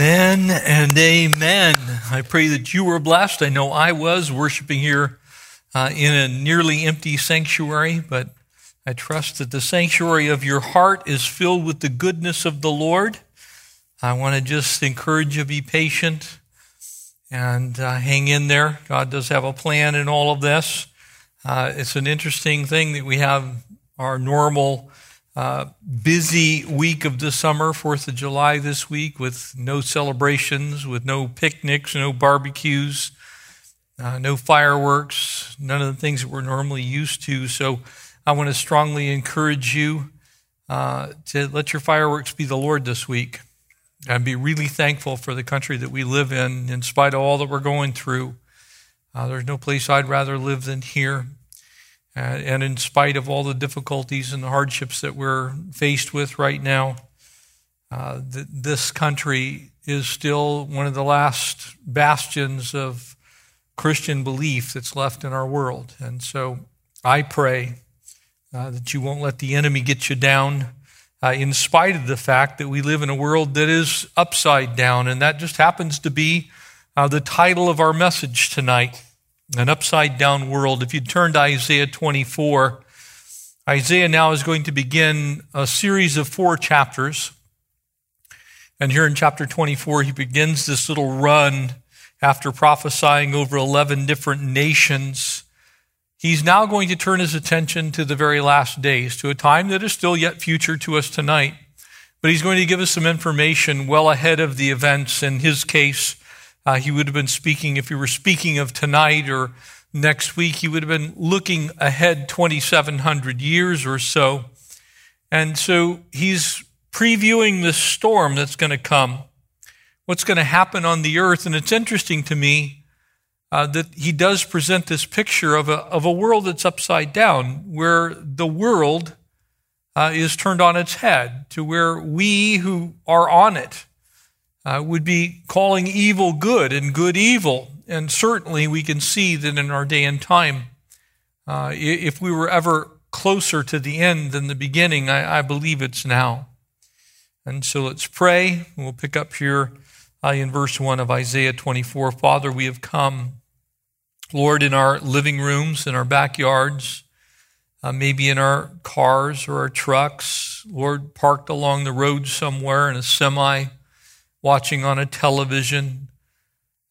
Amen and amen. I pray that you were blessed. I know I was worshiping here uh, in a nearly empty sanctuary, but I trust that the sanctuary of your heart is filled with the goodness of the Lord. I want to just encourage you to be patient and uh, hang in there. God does have a plan in all of this. Uh, it's an interesting thing that we have our normal uh, busy week of the summer, 4th of July this week, with no celebrations, with no picnics, no barbecues, uh, no fireworks, none of the things that we're normally used to. So I want to strongly encourage you uh, to let your fireworks be the Lord this week and be really thankful for the country that we live in, in spite of all that we're going through. Uh, there's no place I'd rather live than here. And in spite of all the difficulties and the hardships that we're faced with right now, uh, th- this country is still one of the last bastions of Christian belief that's left in our world. And so I pray uh, that you won't let the enemy get you down, uh, in spite of the fact that we live in a world that is upside down. And that just happens to be uh, the title of our message tonight an upside down world. If you turn to Isaiah 24, Isaiah now is going to begin a series of four chapters. And here in chapter 24, he begins this little run after prophesying over 11 different nations. He's now going to turn his attention to the very last days, to a time that is still yet future to us tonight. But he's going to give us some information well ahead of the events. In his case, uh, he would have been speaking, if he were speaking of tonight or next week, he would have been looking ahead 2,700 years or so. And so he's previewing the storm that's going to come, what's going to happen on the earth. And it's interesting to me uh, that he does present this picture of a, of a world that's upside down, where the world uh, is turned on its head, to where we who are on it uh, would be calling evil good and good evil. And certainly we can see that in our day and time, uh, if we were ever closer to the end than the beginning, I, I, believe it's now. And so let's pray. We'll pick up here uh, in verse 1 of Isaiah 24. Father, we have come, Lord, in our living rooms, in our backyards, uh, maybe in our cars or our trucks, Lord, parked along the road somewhere in a semi watching on a television.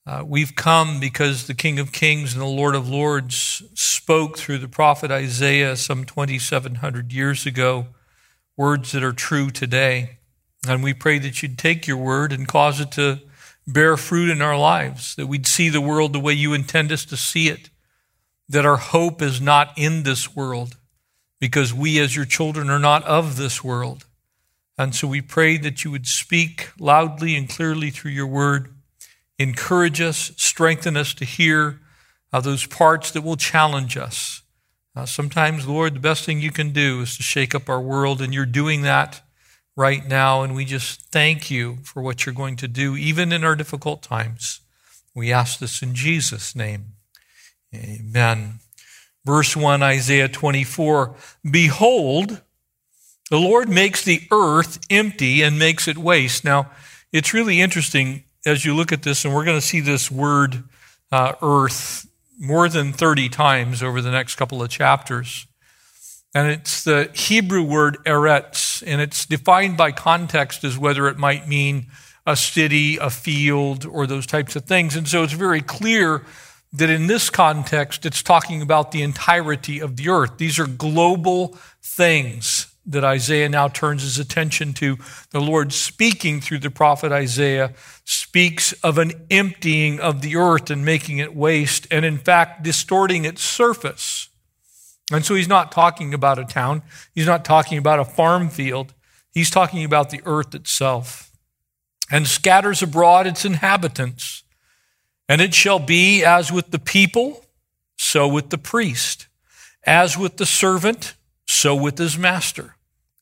Uh, we've come because the King of Kings and the Lord of Lords spoke through the prophet Isaiah some 2,700 years ago, words that are true today. And we pray that you'd take your word and cause it to bear fruit in our lives, that we'd see the world the way you intend us to see it, that our hope is not in this world, because we as your children are not of this world. And so we pray that you would speak loudly and clearly through your word, encourage us, strengthen us to hear uh, those parts that will challenge us. Uh, sometimes, Lord, the best thing you can do is to shake up our world, and you're doing that right now. And we just thank you for what you're going to do, even in our difficult times. We ask this in Jesus' name. Amen. Verse 1, Isaiah 24 Behold, the Lord makes the earth empty and makes it waste. Now, it's really interesting as you look at this, and we're going to see this word uh, earth more than 30 times over the next couple of chapters. And it's the Hebrew word eretz, and it's defined by context as whether it might mean a city, a field, or those types of things. And so it's very clear that in this context, it's talking about the entirety of the earth. These are global things that Isaiah now turns his attention to. The Lord speaking through the prophet Isaiah speaks of an emptying of the earth and making it waste, and in fact, distorting its surface. And so he's not talking about a town, he's not talking about a farm field, he's talking about the earth itself. and scatters abroad its inhabitants. And it shall be as with the people, so with the priest, as with the servant, so with his master,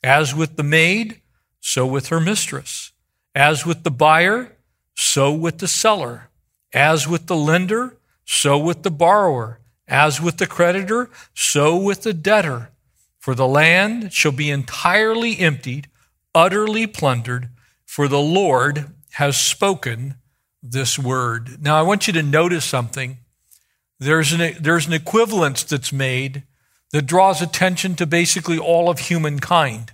as with the maid, so with her mistress, as with the buyer, so with the seller, as with the lender, so with the borrower, as with the creditor, so with the debtor. For the land shall be entirely emptied, utterly plundered, for the Lord has spoken this word. Now, I want you to notice something. There's an, there's an equivalence that's made that draws attention to basically all of humankind.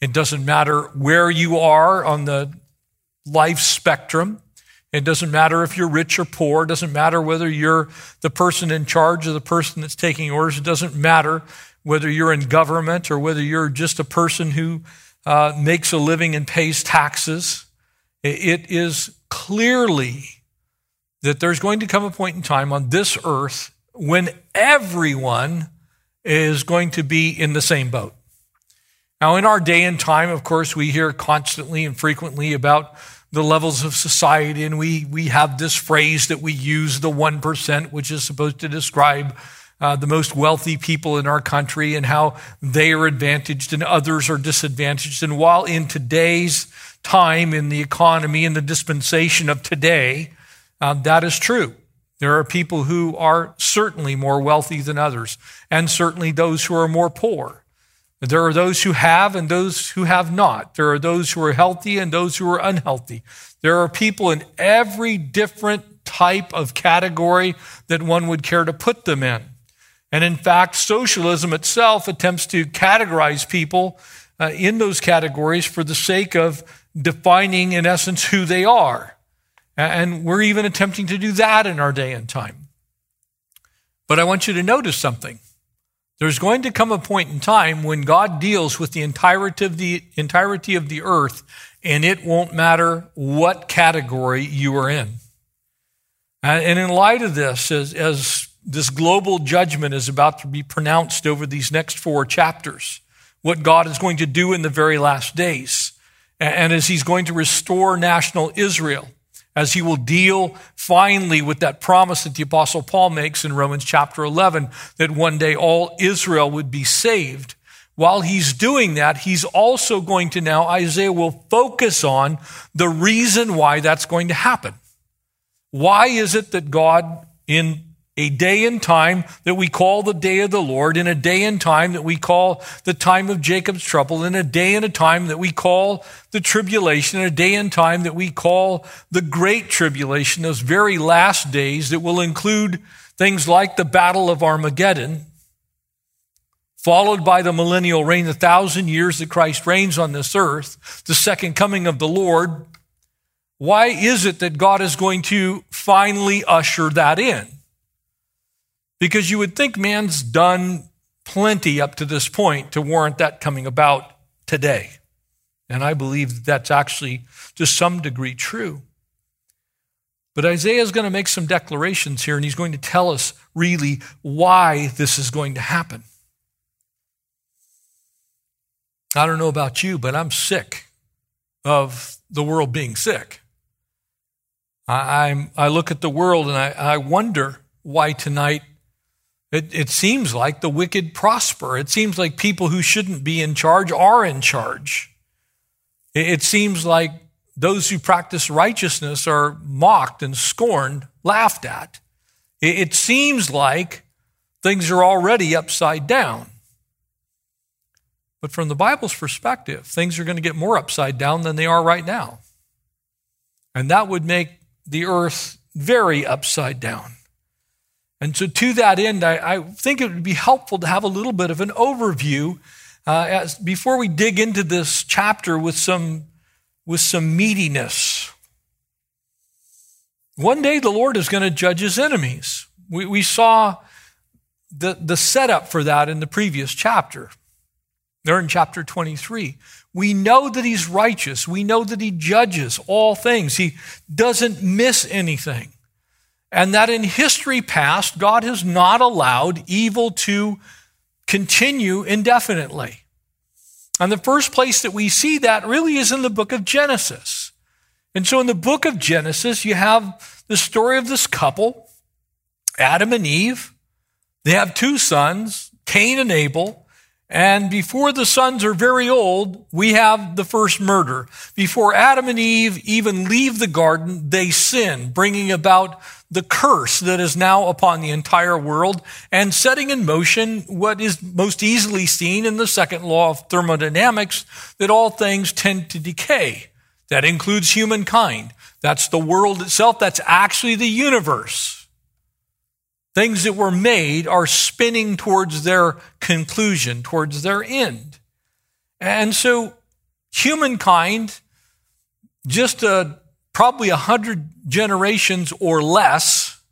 It doesn't matter where you are on the life spectrum. It doesn't matter if you're rich or poor. It doesn't matter whether you're the person in charge or the person that's taking orders. It doesn't matter whether you're in government or whether you're just a person who uh, makes a living and pays taxes. It is clearly that there's going to come a point in time on this earth when everyone is going to be in the same boat. Now, in our day and time, of course, we hear constantly and frequently about the levels of society, and we, we have this phrase that we use, the 1%, which is supposed to describe uh, the most wealthy people in our country and how they are advantaged and others are disadvantaged. And while in today's time in the economy in the dispensation of today, uh, that is true. There are people who are certainly more wealthy than others, and certainly those who are more poor. There are those who have and those who have not. There are those who are healthy and those who are unhealthy. There are people in every different type of category that one would care to put them in. And in fact, socialism itself attempts to categorize people uh, in those categories for the sake of defining, in essence, who they are. And we're even attempting to do that in our day and time. But I want you to notice something. There's going to come a point in time when God deals with the entirety of the, entirety of the earth, and it won't matter what category you are in. And in light of this, as, as this global judgment is about to be pronounced over these next four chapters, what God is going to do in the very last days, and as He's going to restore national Israel, as he will deal finally with that promise that the apostle Paul makes in Romans chapter 11 that one day all Israel would be saved. While he's doing that, he's also going to now, Isaiah will focus on the reason why that's going to happen. Why is it that God, in a day and time that we call the day of the Lord, in a day and time that we call the time of Jacob's trouble, in a day and a time that we call the tribulation, in a day and time that we call the great tribulation, those very last days that will include things like the battle of Armageddon, followed by the millennial reign, the thousand years that Christ reigns on this earth, the second coming of the Lord. Why is it that God is going to finally usher that in? Because you would think man's done plenty up to this point to warrant that coming about today. And I believe that that's actually to some degree true. But Isaiah is going to make some declarations here, and he's going to tell us really why this is going to happen. I don't know about you, but I'm sick of the world being sick. I, I look at the world and I, I wonder why tonight it, it seems like the wicked prosper. It seems like people who shouldn't be in charge are in charge. It, it seems like those who practice righteousness are mocked and scorned, laughed at. It, it seems like things are already upside down. But from the Bible's perspective, things are going to get more upside down than they are right now. And that would make the earth very upside down. And so, to that end, I, I, think it would be helpful to have a little bit of an overview uh, as, before we dig into this chapter with some, with some meatiness. One day, the Lord is going to judge his enemies. We, we saw the, the setup for that in the previous chapter. There in chapter 23. We know that he's righteous. We know that he judges all things. He doesn't miss anything and that in history past, God has not allowed evil to continue indefinitely. And the first place that we see that really is in the book of Genesis. And so in the book of Genesis, you have the story of this couple, Adam and Eve. They have two sons, Cain and Abel. And before the sons are very old, we have the first murder. Before Adam and Eve even leave the garden, they sin, bringing about the curse that is now upon the entire world and setting in motion what is most easily seen in the second law of thermodynamics that all things tend to decay. That includes humankind. That's the world itself. That's actually the universe. Things that were made are spinning towards their conclusion, towards their end. And so humankind, just a, probably a hundred generations or less,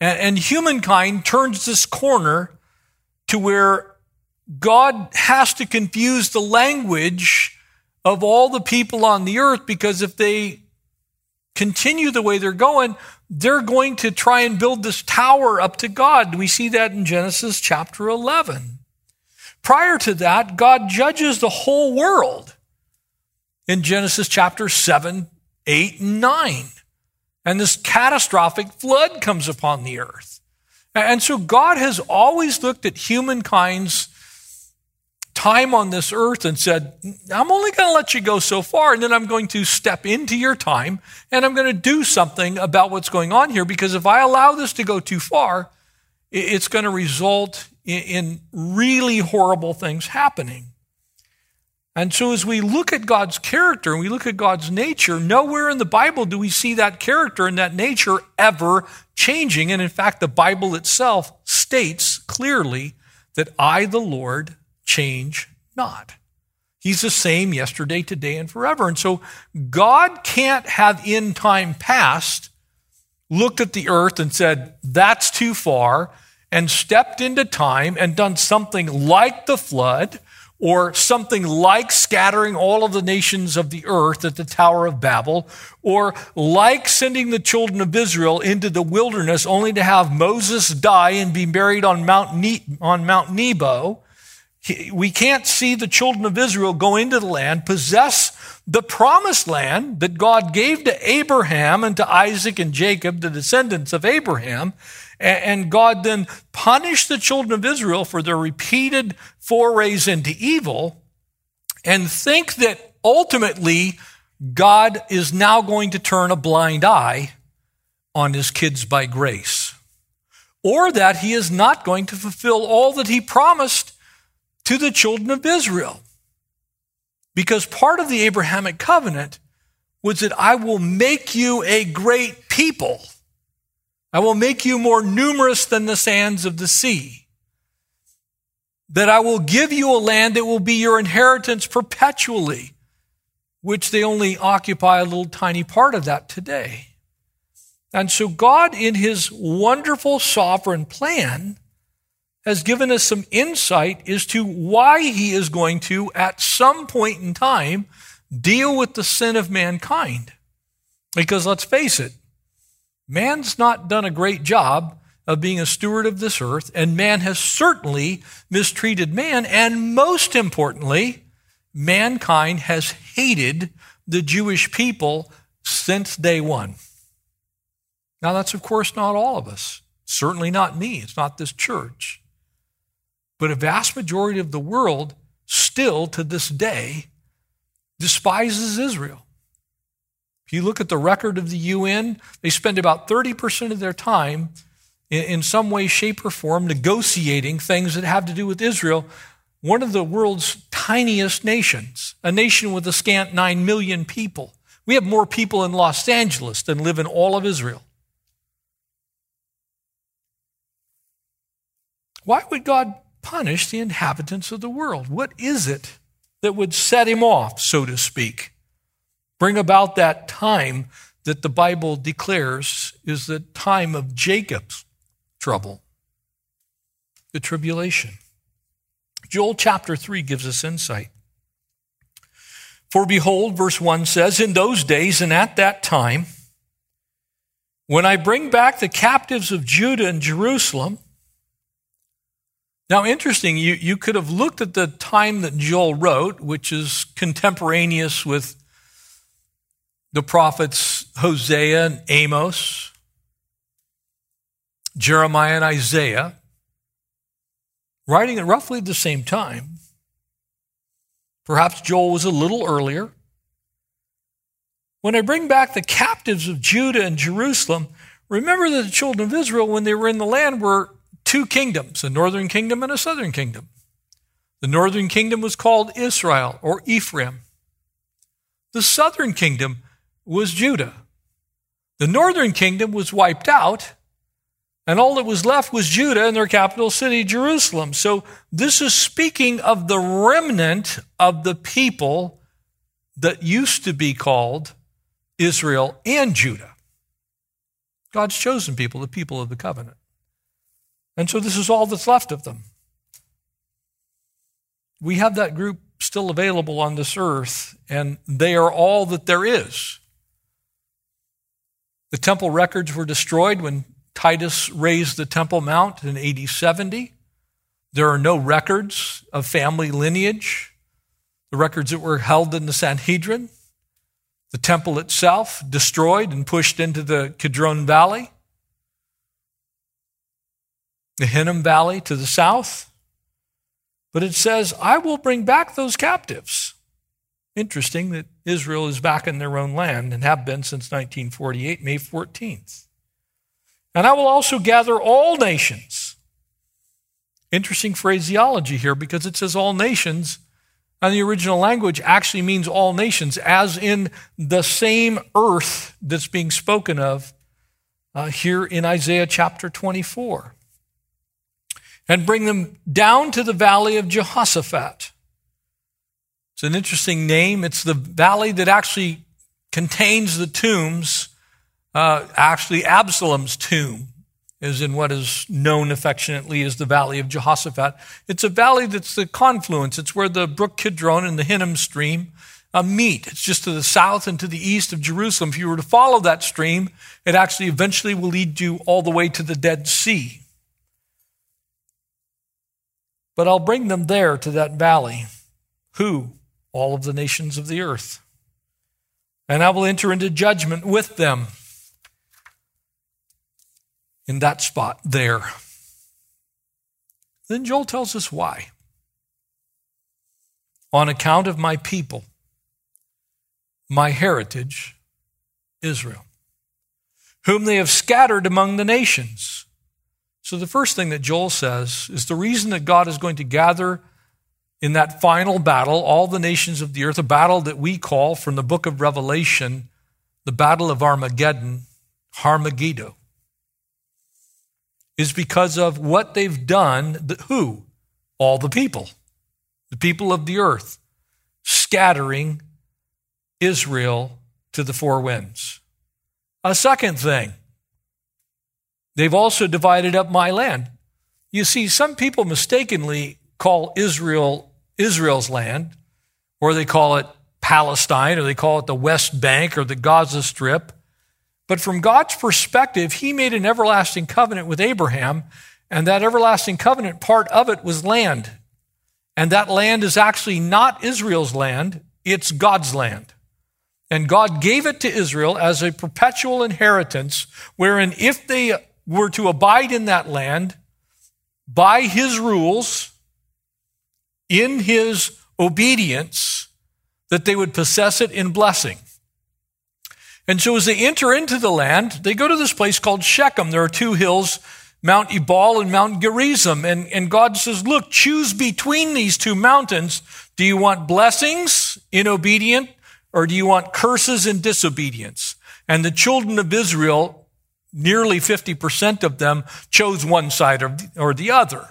and, and humankind turns this corner to where God has to confuse the language of all the people on the earth because if they continue the way they're going, they're going to try and build this tower up to God. We see that in Genesis chapter 11. Prior to that, God judges the whole world in Genesis chapter 7, 8, and 9. And this catastrophic flood comes upon the earth. And so God has always looked at humankind's time on this earth and said, I'm only going to let you go so far, and then I'm going to step into your time and I'm going to do something about what's going on here because if I allow this to go too far, it's going to result in really horrible things happening. And so, as we look at God's character and we look at God's nature, nowhere in the Bible do we see that character and that nature ever changing. And in fact, the Bible itself states clearly that I, the Lord, change not. He's the same yesterday, today, and forever. And so God can't have in time past looked at the earth and said, that's too far, and stepped into time and done something like the flood or something like scattering all of the nations of the earth at the Tower of Babel, or like sending the children of Israel into the wilderness only to have Moses die and be buried on Mount, ne- on Mount Nebo, we can't see the children of Israel go into the land, possess the promised land that God gave to Abraham and to Isaac and Jacob, the descendants of Abraham. And God then punished the children of Israel for their repeated forays into evil and think that ultimately God is now going to turn a blind eye on his kids by grace. Or that he is not going to fulfill all that he promised to the children of Israel. Because part of the Abrahamic covenant was that I will make you a great people. I will make you more numerous than the sands of the sea. That I will give you a land that will be your inheritance perpetually, which they only occupy a little tiny part of that today. And so God, in his wonderful sovereign plan, has given us some insight as to why he is going to, at some point in time, deal with the sin of mankind. Because let's face it, man's not done a great job of being a steward of this earth, and man has certainly mistreated man, and most importantly, mankind has hated the Jewish people since day one. Now, that's of course not all of us. Certainly not me. It's not this church. But a vast majority of the world still to this day despises Israel. If you look at the record of the UN, they spend about 30% of their time in, some way, shape, or form negotiating things that have to do with Israel, one of the world's tiniest nations, a nation with a scant 9 million people. We have more people in Los Angeles than live in all of Israel. Why would God punish the inhabitants of the world. What is it that would set him off, so to speak? Bring about that time that the Bible declares is the time of Jacob's trouble, the tribulation. Joel chapter 3 gives us insight. For behold, verse 1 says, In those days and at that time, when I bring back the captives of Judah and Jerusalem, now, interesting, you, you could have looked at the time that Joel wrote, which is contemporaneous with the prophets Hosea and Amos, Jeremiah and Isaiah, writing at roughly the same time. Perhaps Joel was a little earlier. When I bring back the captives of Judah and Jerusalem, remember that the children of Israel, when they were in the land, were two kingdoms a northern kingdom and a southern kingdom. The northern kingdom was called Israel or Ephraim. The southern kingdom was Judah. The northern kingdom was wiped out, and all that was left was Judah and their capital city, Jerusalem. So this is speaking of the remnant of the people that used to be called Israel and Judah. God's chosen people, the people of the covenant. And so this is all that's left of them. We have that group still available on this earth, and they are all that there is. The temple records were destroyed when Titus razed the Temple Mount in AD 70. There are no records of family lineage. The records that were held in the Sanhedrin, the temple itself destroyed and pushed into the Kidron Valley, the Hinnom Valley to the south. But it says, I will bring back those captives. Interesting that Israel is back in their own land and have been since 1948, May 14th. And I will also gather all nations. Interesting phraseology here because it says all nations, and the original language actually means all nations, as in the same earth that's being spoken of uh, here in Isaiah chapter 24. And bring them down to the valley of Jehoshaphat. It's an interesting name. It's the valley that actually contains the tombs uh, actually, Absalom's tomb is in what is known affectionately as the Valley of Jehoshaphat. It's a valley that's the confluence. It's where the brook Kidron and the Hinnom stream uh, meet. It's just to the south and to the east of Jerusalem. If you were to follow that stream, it actually eventually will lead you all the way to the Dead Sea. But I'll bring them there to that valley. Who? All of the nations of the earth. And I will enter into judgment with them in that spot there. Then Joel tells us why. On account of my people, my heritage, Israel, whom they have scattered among the nations. So, the first thing that Joel says is the reason that God is going to gather in that final battle all the nations of the earth, a battle that we call from the book of Revelation the Battle of Armageddon, Harmageddo is because of what they've done. Who? All the people, the people of the earth, scattering Israel to the four winds. A second thing, they've also divided up my land. You see, some people mistakenly call Israel Israel's land, or they call it Palestine, or they call it the West Bank or the Gaza Strip. But from God's perspective, he made an everlasting covenant with Abraham, and that everlasting covenant, part of it was land. And that land is actually not Israel's land, it's God's land. And God gave it to Israel as a perpetual inheritance, wherein if they were to abide in that land by his rules, in his obedience, that they would possess it in blessing. And so as they enter into the land, they go to this place called Shechem. There are two hills, Mount Ebal and Mount Gerizim. And, and God says, look, choose between these two mountains. Do you want blessings in obedience or do you want curses in disobedience? And the children of Israel, nearly 50% of them chose one side or, or the other.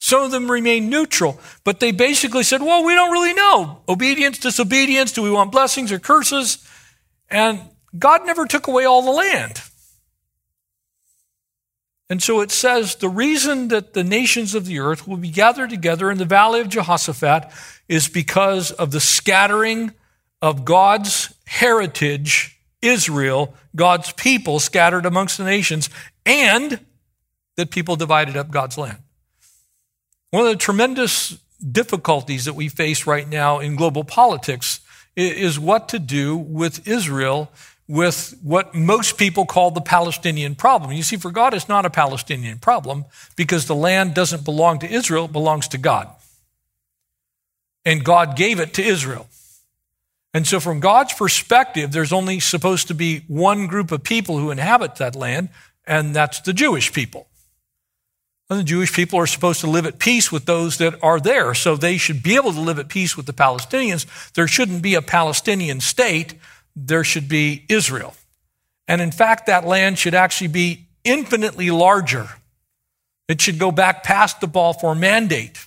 Some of them remained neutral, but they basically said, well, we don't really know. Obedience, disobedience, do we want blessings or curses? And God never took away all the land. And so it says the reason that the nations of the earth will be gathered together in the valley of Jehoshaphat is because of the scattering of God's heritage, Israel, God's people scattered amongst the nations, and that people divided up God's land. One of the tremendous difficulties that we face right now in global politics is what to do with Israel with what most people call the Palestinian problem. You see, for God, it's not a Palestinian problem because the land doesn't belong to Israel, it belongs to God. And God gave it to Israel. And so, from God's perspective, there's only supposed to be one group of people who inhabit that land, and that's the Jewish people. The Jewish people are supposed to live at peace with those that are there, so they should be able to live at peace with the Palestinians. There shouldn't be a Palestinian state there should be Israel. And in fact, that land should actually be infinitely larger. It should go back past the Balfour Mandate.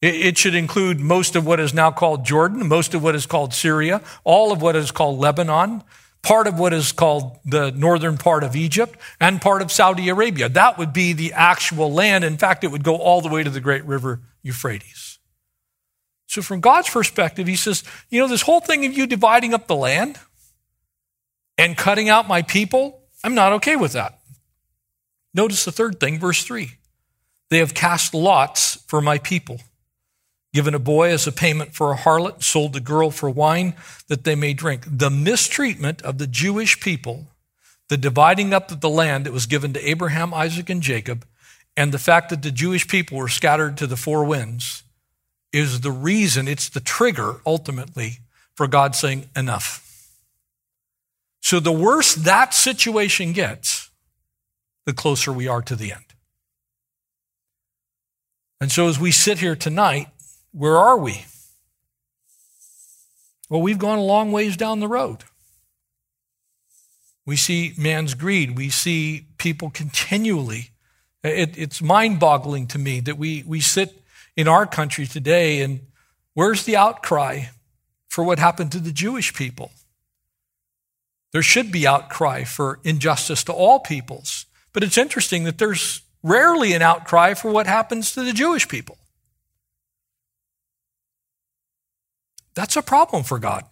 It should include most of what is now called Jordan, most of what is called Syria, all of what is called Lebanon, part of what is called the northern part of Egypt, and part of Saudi Arabia. That would be the actual land. In fact, it would go all the way to the great river Euphrates. So, from God's perspective, He says, you know, this whole thing of you dividing up the land and cutting out my people, I'm not okay with that. Notice the third thing, verse 3. They have cast lots for my people, given a boy as a payment for a harlot, sold a girl for wine that they may drink. The mistreatment of the Jewish people, the dividing up of the land that was given to Abraham, Isaac, and Jacob, and the fact that the Jewish people were scattered to the four winds is the reason, it's the trigger ultimately for God saying, enough. So the worse that situation gets, the closer we are to the end. And so as we sit here tonight, where are we? Well, we've gone a long ways down the road. We see man's greed. We see people continually. It, it's mind boggling to me that we, we sit in our country today. And where's the outcry for what happened to the Jewish people? There should be outcry for injustice to all peoples. But it's interesting that there's rarely an outcry for what happens to the Jewish people. That's a problem for God.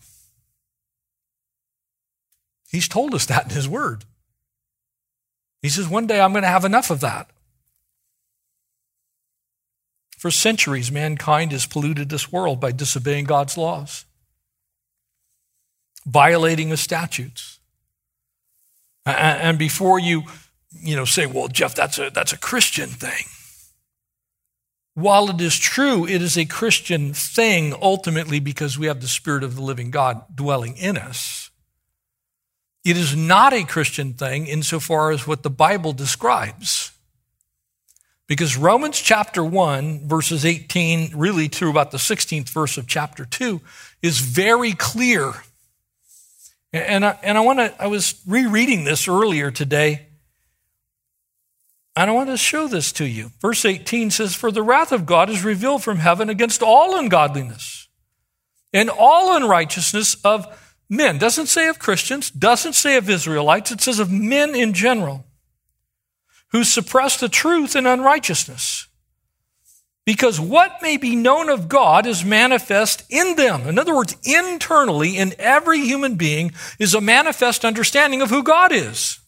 He's told us that in His Word. He says, One day I'm going to have enough of that. For centuries, mankind has polluted this world by disobeying God's laws, violating the statutes. And before you, you know, say, well, Jeff, that's a, that's a Christian thing. While it is true, it is a Christian thing ultimately because we have the Spirit of the living God dwelling in us. It is not a Christian thing insofar as what the Bible describes. Because Romans chapter 1, verses 18, really through about the 16th verse of chapter 2, is very clear. And I, and I want to, I was rereading this earlier today, and I want to show this to you. Verse 18 says, For the wrath of God is revealed from heaven against all ungodliness and all unrighteousness of men. Doesn't say of Christians, doesn't say of Israelites, it says of men in general who suppress the truth in unrighteousness. Because what may be known of God is manifest in them. In other words, internally in every human being is a manifest understanding of who God is.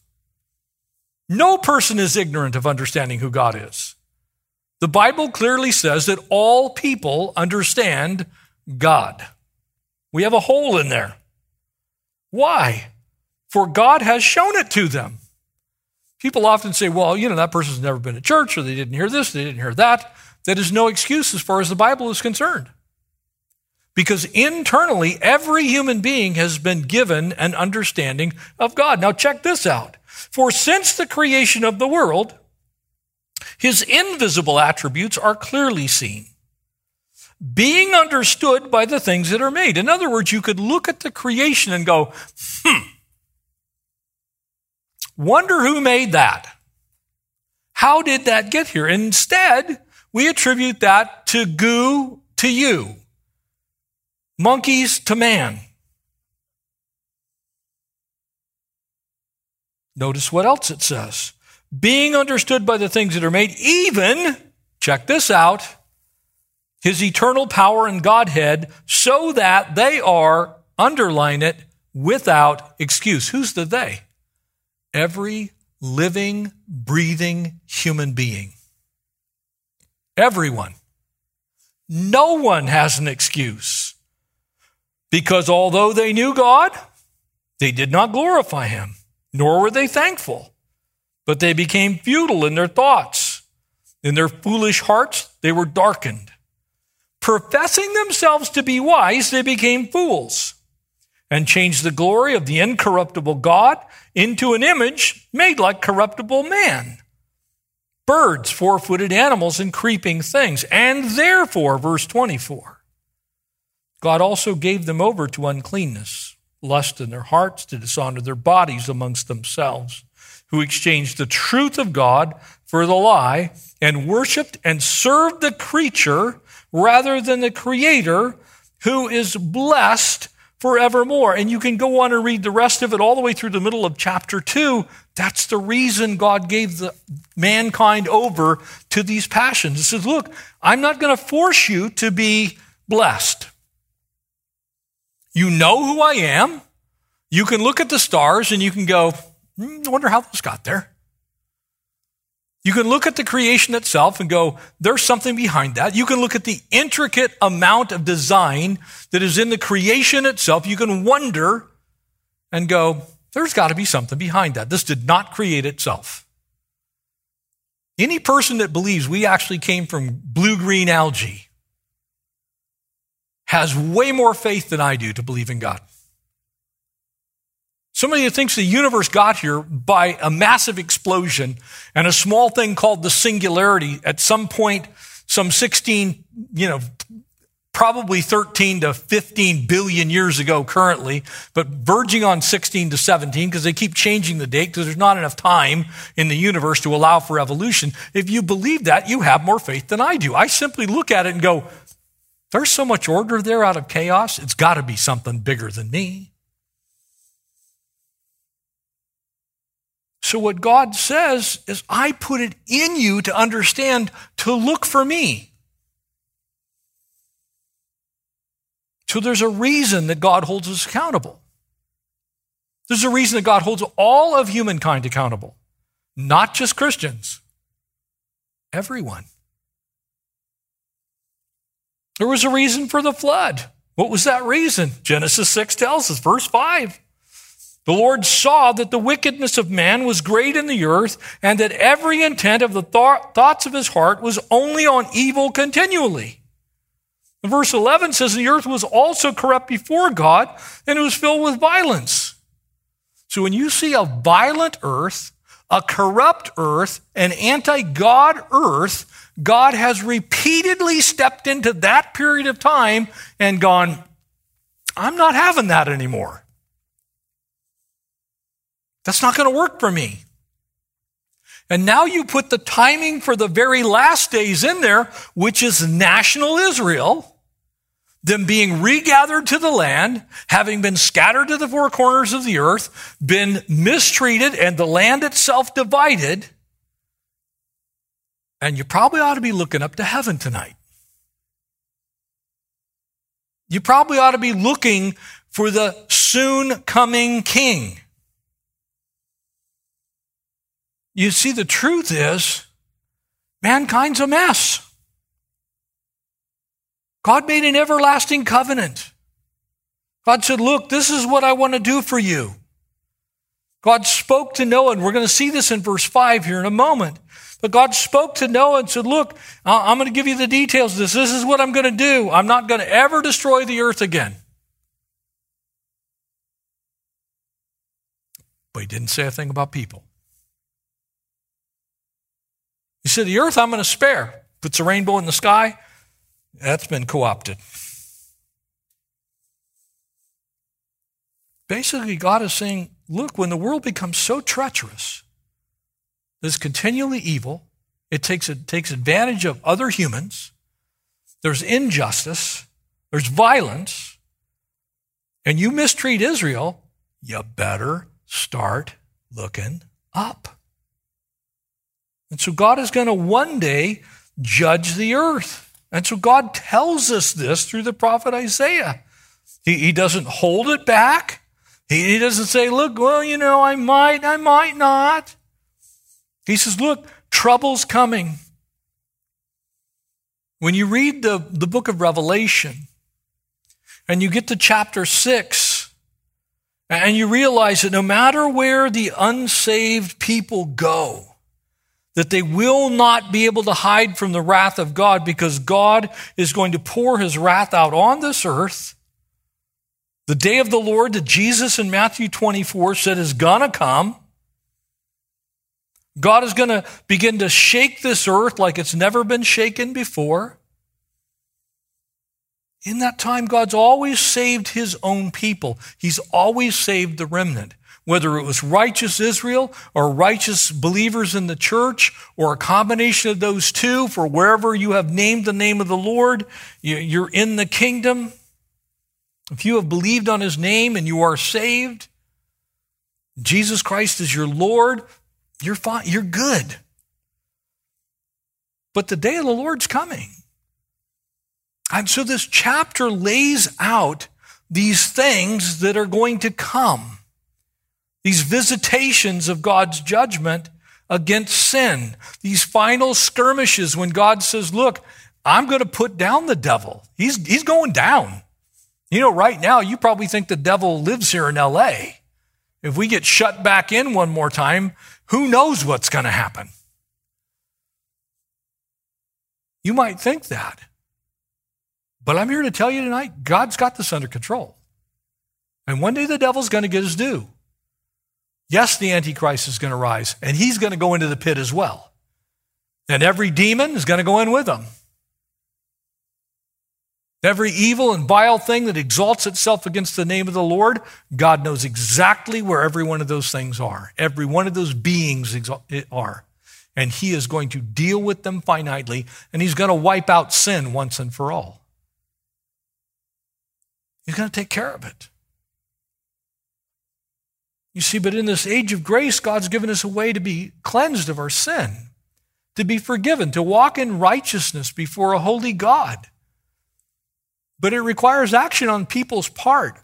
No person is ignorant of understanding who God is. The Bible clearly says that all people understand God. We have a hole in there. Why? For God has shown it to them. People often say, well, you know, that person's never been to church, or they didn't hear this, they didn't hear that. That is no excuse as far as the Bible is concerned. Because internally, every human being has been given an understanding of God. Now, check this out. For since the creation of the world, his invisible attributes are clearly seen, being understood by the things that are made. In other words, you could look at the creation and go, hmm, Wonder who made that? How did that get here? Instead, we attribute that to goo to you, monkeys to man. Notice what else it says. Being understood by the things that are made, even, check this out, his eternal power and Godhead, so that they are, underline it, without excuse. Who's the they? every living, breathing human being. Everyone. No one has an excuse. Because although they knew God, they did not glorify him, nor were they thankful, but they became futile in their thoughts. In their foolish hearts, they were darkened. Professing themselves to be wise, they became fools and changed the glory of the incorruptible God into an image made like corruptible man. Birds, four footed animals, and creeping things. And therefore, verse 24, God also gave them over to uncleanness, lust in their hearts, to dishonor their bodies amongst themselves, who exchanged the truth of God for the lie, and worshiped and served the creature rather than the Creator, who is blessed forevermore. And you can go on and read the rest of it all the way through the middle of chapter 2. That's the reason God gave the mankind over to these passions. He says, Look, I'm not going to force you to be blessed. You know who I am. You can look at the stars and you can go, hmm, I wonder how those got there. You can look at the creation itself and go, there's something behind that. You can look at the intricate amount of design that is in the creation itself. You can wonder and go, there's got to be something behind that. This did not create itself. Any person that believes we actually came from blue green algae has way more faith than I do to believe in God. Somebody who thinks the universe got here by a massive explosion and a small thing called the singularity at some point, some 16, you know, probably 13 to 15 billion years ago currently, but verging on 16 to 17 because they keep changing the date because there's not enough time in the universe to allow for evolution. If you believe that, you have more faith than I do. I simply look at it and go, there's so much order there out of chaos, it's got to be something bigger than me. So, what God says is, I put it in you to understand to look for me. So, there's a reason that God holds us accountable. There's a reason that God holds all of humankind accountable, not just Christians, everyone. There was a reason for the flood. What was that reason? Genesis 6 tells us, verse 5. The Lord saw that the wickedness of man was great in the earth, and that every intent of the th- thoughts of his heart was only on evil continually. Verse 11 says the earth was also corrupt before God, and it was filled with violence. So when you see a violent earth, a corrupt earth, an anti God earth, God has repeatedly stepped into that period of time and gone, I'm not having that anymore. That's not going to work for me. And now you put the timing for the very last days in there, which is national Israel, them being regathered to the land, having been scattered to the four corners of the earth, been mistreated, and the land itself divided. And you probably ought to be looking up to heaven tonight. You probably ought to be looking for the soon coming king. You see, the truth is, mankind's a mess. God made an everlasting covenant. God said, Look, this is what I want to do for you. God spoke to Noah, and we're going to see this in verse 5 here in a moment. But God spoke to Noah and said, Look, I'm going to give you the details of this. This is what I'm going to do. I'm not going to ever destroy the earth again. But he didn't say a thing about people. He said, The earth I'm going to spare. Puts a rainbow in the sky. That's been co opted. Basically, God is saying, Look, when the world becomes so treacherous, is continually evil. It takes, it takes advantage of other humans. There's injustice. There's violence. And you mistreat Israel, you better start looking up. And so God is going to one day judge the earth. And so God tells us this through the prophet Isaiah. He, he doesn't hold it back. He, he doesn't say, look, well, you know, I might, I might not. He says, Look, trouble's coming. When you read the, the book of Revelation, and you get to chapter 6, and you realize that no matter where the unsaved people go, that they will not be able to hide from the wrath of God because God is going to pour his wrath out on this earth. The day of the Lord that Jesus in Matthew 24 said is going to come. God is going to begin to shake this earth like it's never been shaken before. In that time, God's always saved his own people. He's always saved the remnant. Whether it was righteous Israel or righteous believers in the church or a combination of those two, for wherever you have named the name of the Lord, you're in the kingdom. If you have believed on his name and you are saved, Jesus Christ is your Lord, you're fine, you're good. But the day of the Lord's coming. And so this chapter lays out these things that are going to come, these visitations of God's judgment against sin, these final skirmishes when God says, Look, I'm going to put down the devil. He's, he's going down. You know, right now, you probably think the devil lives here in LA. If we get shut back in one more time, who knows what's going to happen? You might think that. But I'm here to tell you tonight God's got this under control. And one day the devil's going to get his due. Yes, the Antichrist is going to rise, and he's going to go into the pit as well. And every demon is going to go in with him. Every evil and vile thing that exalts itself against the name of the Lord, God knows exactly where every one of those things are. Every one of those beings are. And He is going to deal with them finitely, and He's going to wipe out sin once and for all. He's going to take care of it. You see, but in this age of grace, God's given us a way to be cleansed of our sin, to be forgiven, to walk in righteousness before a holy God. But it requires action on people's part.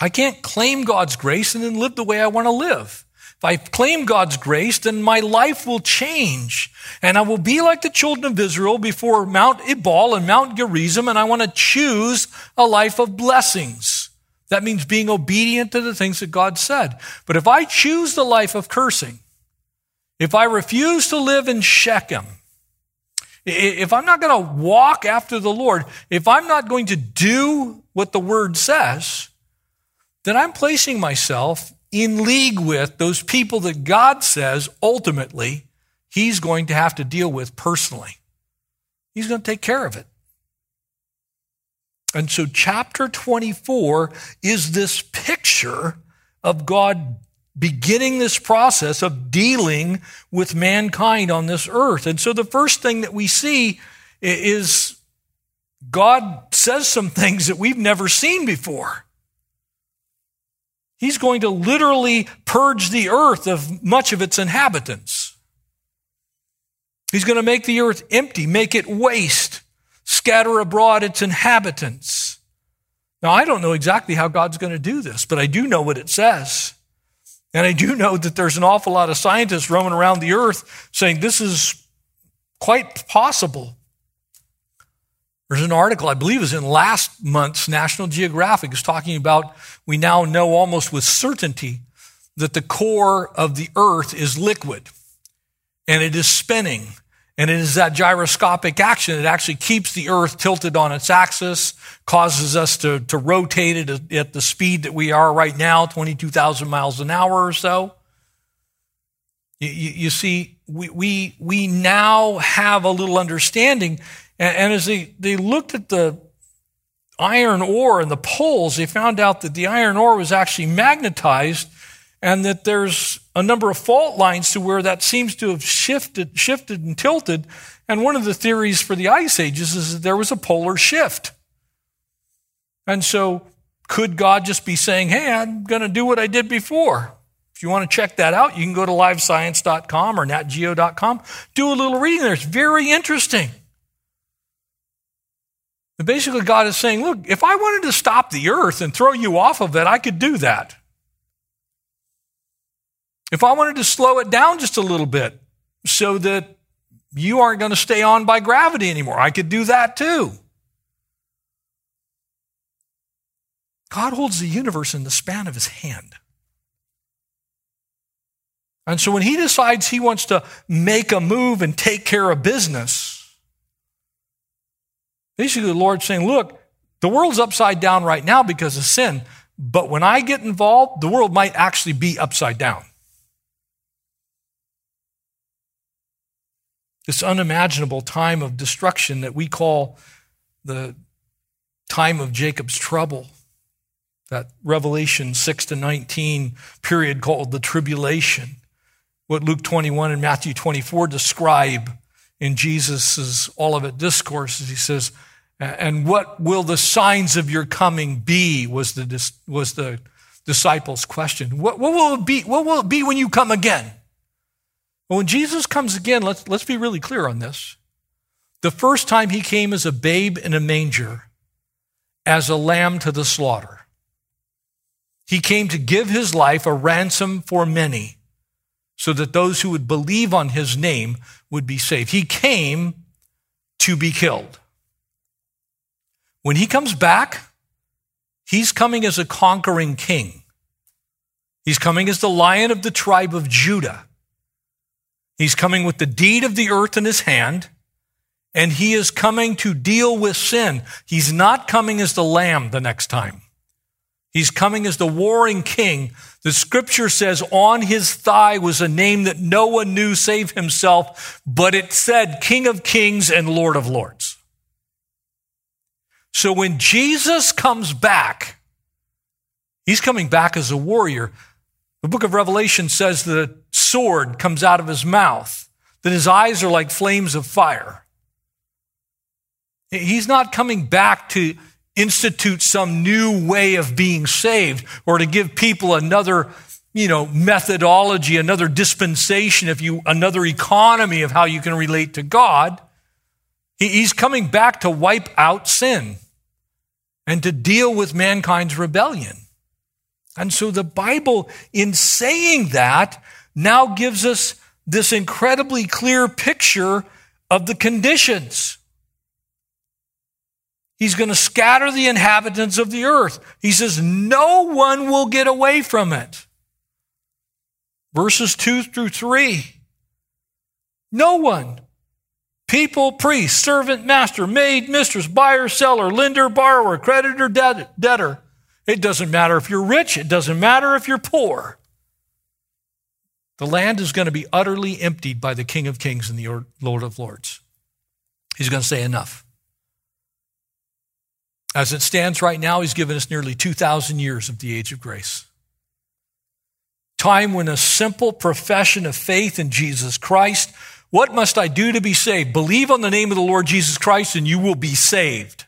I can't claim God's grace and then live the way I want to live. If I claim God's grace, then my life will change. And I will be like the children of Israel before Mount Ebal and Mount Gerizim, and I want to choose a life of blessings. That means being obedient to the things that God said. But if I choose the life of cursing, if I refuse to live in Shechem, if I'm not going to walk after the Lord, if I'm not going to do what the word says, then I'm placing myself in league with those people that God says ultimately he's going to have to deal with personally. He's going to take care of it. And so, chapter 24 is this picture of God beginning this process of dealing with mankind on this earth. And so, the first thing that we see is God says some things that we've never seen before. He's going to literally purge the earth of much of its inhabitants. He's going to make the earth empty, make it waste, scatter abroad its inhabitants. Now, I don't know exactly how God's going to do this, but I do know what it says. And I do know that there's an awful lot of scientists roaming around the earth saying this is quite possible. There's an article, I believe, is in last month's National Geographic, is talking about we now know almost with certainty that the core of the earth is liquid and it is spinning. And it is that gyroscopic action that actually keeps the earth tilted on its axis, causes us to, to rotate it at the speed that we are right now, 22,000 miles an hour or so. You, you, you see, we, we, we now have a little understanding and, and as they, they looked at the iron ore and the poles, they found out that the iron ore was actually magnetized and that there's a number of fault lines to where that seems to have shifted, shifted and tilted. And one of the theories for the ice ages is that there was a polar shift. And so could God just be saying, Hey, I'm going to do what I did before? If you want to check that out, you can go to livescience.com or natgeo.com. Do a little reading there. It's very interesting. And basically, God is saying, look, if I wanted to stop the earth and throw you off of it, I could do that. If I wanted to slow it down just a little bit so that you aren't going to stay on by gravity anymore, I could do that too. God holds the universe in the span of his hand. And so when he decides he wants to make a move and take care of business, basically the Lord's saying, look, the world's upside down right now because of sin, but when I get involved, the world might actually be upside down. This unimaginable time of destruction that we call the time of Jacob's trouble, that Revelation 6 to 19 period called the tribulation what Luke 21 and Matthew 24 describe in Jesus' Olivet discourses. He says, and what will the signs of your coming be was the, was the disciples' question. What, what, will it be? What will it be when you come again? When Jesus comes again, let's, let's be really clear on this. The first time he came as a babe in a manger, as a lamb to the slaughter. He came to give his life a ransom for many so that those who would believe on his name would be saved. He came to be killed. When he comes back, he's coming as a conquering king. He's coming as the lion of the tribe of Judah. He's coming with the deed of the earth in his hand, and he is coming to deal with sin. He's not coming as the lamb the next time. He's coming as the warring king. The scripture says on his thigh was a name that no one knew save himself, but it said King of Kings and Lord of Lords. So when Jesus comes back, he's coming back as a warrior. The book of Revelation says the sword comes out of his mouth, that his eyes are like flames of fire. He's not coming back to institute some new way of being saved or to give people another you know methodology another dispensation if you another economy of how you can relate to god he's coming back to wipe out sin and to deal with mankind's rebellion and so the bible in saying that now gives us this incredibly clear picture of the conditions He's going to scatter the inhabitants of the earth. He says, no one will get away from it. Verses 2 through 3. No one. People, priest, servant, master, maid, mistress, buyer, seller, lender, borrower, creditor, debtor. It doesn't matter if you're rich. It doesn't matter if you're poor. The land is going to be utterly emptied by the King of Kings and the Lord of Lords. He's going to say, enough. As it stands right now, he's given us nearly 2,000 years of the age of grace. Time when a simple profession of faith in Jesus Christ, what must I do to be saved? Believe on the name of the Lord Jesus Christ and you will be saved.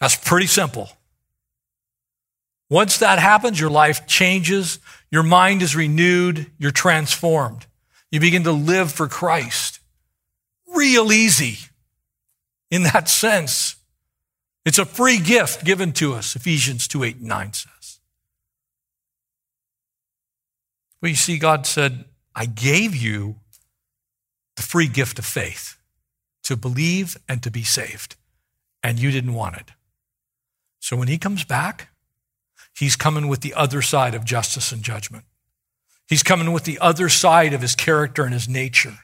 That's pretty simple. Once that happens, your life changes, your mind is renewed, you're transformed. You begin to live for Christ. Real easy in that sense. It's a free gift given to us, Ephesians 2 8 and 9 says. Well, you see, God said, I gave you the free gift of faith to believe and to be saved, and you didn't want it. So when He comes back, He's coming with the other side of justice and judgment. He's coming with the other side of His character and His nature.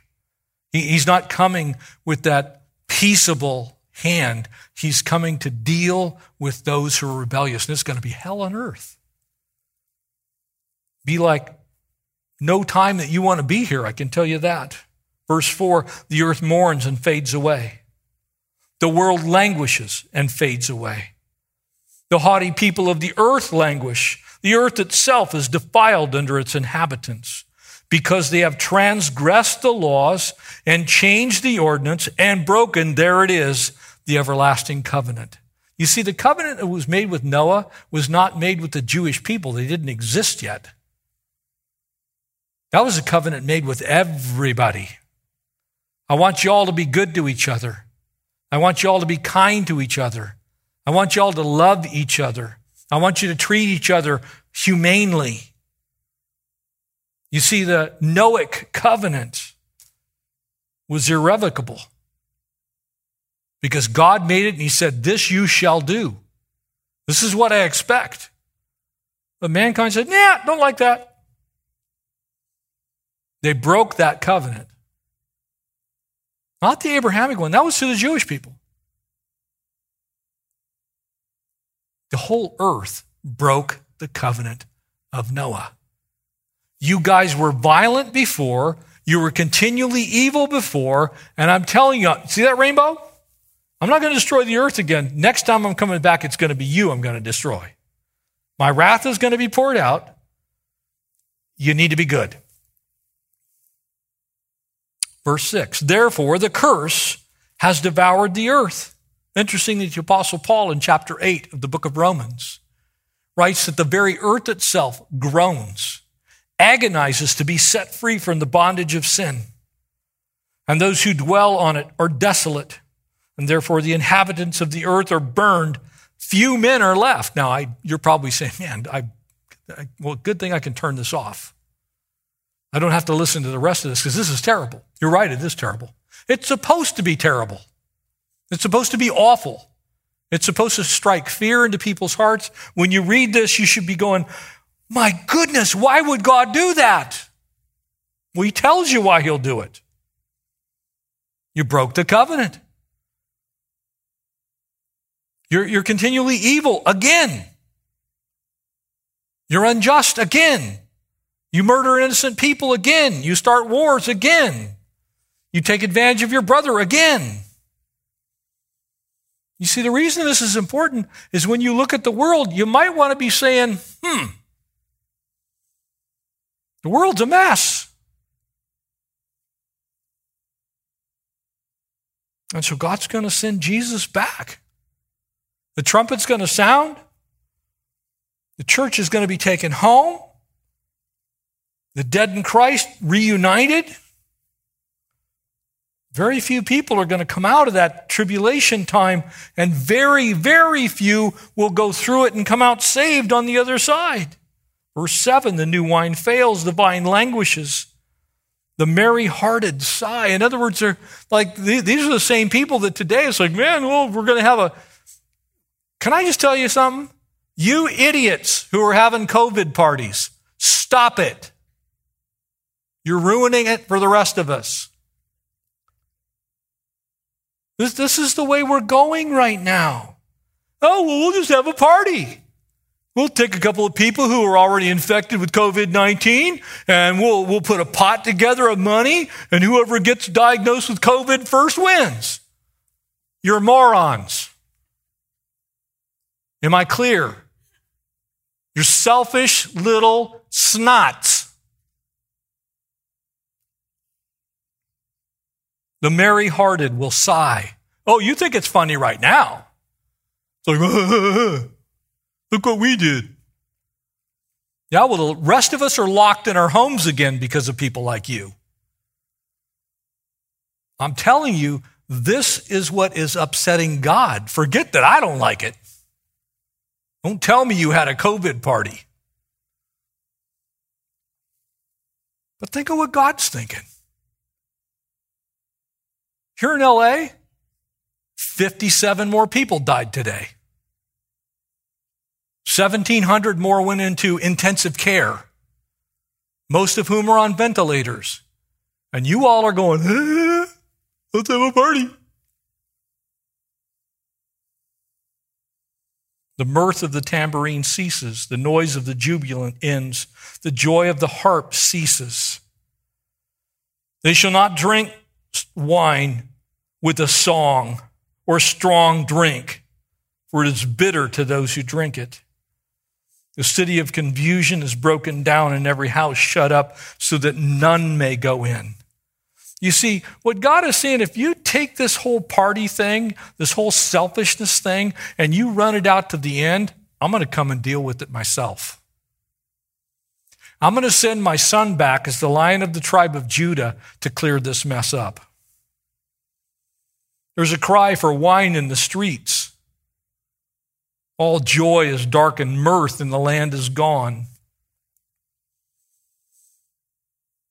He's not coming with that peaceable hand, he's coming to deal with those who are rebellious. And it's going to be hell on earth. Be like no time that you want to be here, I can tell you that. Verse 4 the earth mourns and fades away, the world languishes and fades away. The haughty people of the earth languish. The earth itself is defiled under its inhabitants because they have transgressed the laws and changed the ordinance and broken, there it is, the everlasting covenant. You see, the covenant that was made with Noah was not made with the Jewish people. They didn't exist yet. That was a covenant made with everybody. I want you all to be good to each other. I want you all to be kind to each other. I want you all to love each other. I want you to treat each other humanely. You see, the Noahic covenant was irrevocable because God made it and He said, This you shall do. This is what I expect. But mankind said, Nah, don't like that. They broke that covenant. Not the Abrahamic one, that was to the Jewish people. The whole earth broke the covenant of Noah. You guys were violent before, you were continually evil before, and I'm telling you, see that rainbow? I'm not going to destroy the earth again. Next time I'm coming back, it's going to be you I'm going to destroy. My wrath is going to be poured out. You need to be good. Verse 6 Therefore, the curse has devoured the earth. Interesting that the Apostle Paul in chapter 8 of the book of Romans writes that the very earth itself groans, agonizes to be set free from the bondage of sin. And those who dwell on it are desolate, and therefore the inhabitants of the earth are burned. Few men are left. Now, I, you're probably saying, man, I, I, well, good thing I can turn this off. I don't have to listen to the rest of this because this is terrible. You're right, it is terrible. It's supposed to be terrible. It's supposed to be awful. It's supposed to strike fear into people's hearts. When you read this, you should be going, My goodness, why would God do that? Well, He tells you why He'll do it. You broke the covenant. You're, you're continually evil again. You're unjust again. You murder innocent people again. You start wars again. You take advantage of your brother again. You see, the reason this is important is when you look at the world, you might want to be saying, hmm, the world's a mess. And so God's going to send Jesus back. The trumpet's going to sound. The church is going to be taken home. The dead in Christ reunited. Very few people are going to come out of that tribulation time, and very, very few will go through it and come out saved on the other side. Verse 7 the new wine fails, the vine languishes. The merry hearted sigh. In other words, they're like these are the same people that today it's like, man, well, we're going to have a. Can I just tell you something? You idiots who are having COVID parties, stop it. You're ruining it for the rest of us. This, this is the way we're going right now. Oh, well, we'll just have a party. We'll take a couple of people who are already infected with COVID 19 and we'll, we'll put a pot together of money, and whoever gets diagnosed with COVID first wins. You're morons. Am I clear? You're selfish little snots. The merry hearted will sigh. Oh, you think it's funny right now? It's like, look what we did. Yeah, well, the rest of us are locked in our homes again because of people like you. I'm telling you, this is what is upsetting God. Forget that I don't like it. Don't tell me you had a COVID party. But think of what God's thinking. Here in LA, 57 more people died today. 1,700 more went into intensive care, most of whom are on ventilators. And you all are going, let's have a party. The mirth of the tambourine ceases, the noise of the jubilant ends, the joy of the harp ceases. They shall not drink wine with a song or strong drink, for it is bitter to those who drink it. The city of confusion is broken down and every house shut up so that none may go in. You see, what God is saying, if you take this whole party thing, this whole selfishness thing, and you run it out to the end, I'm going to come and deal with it myself. I'm going to send my son back as the lion of the tribe of Judah to clear this mess up. There's a cry for wine in the streets. All joy is dark and mirth, and the land is gone.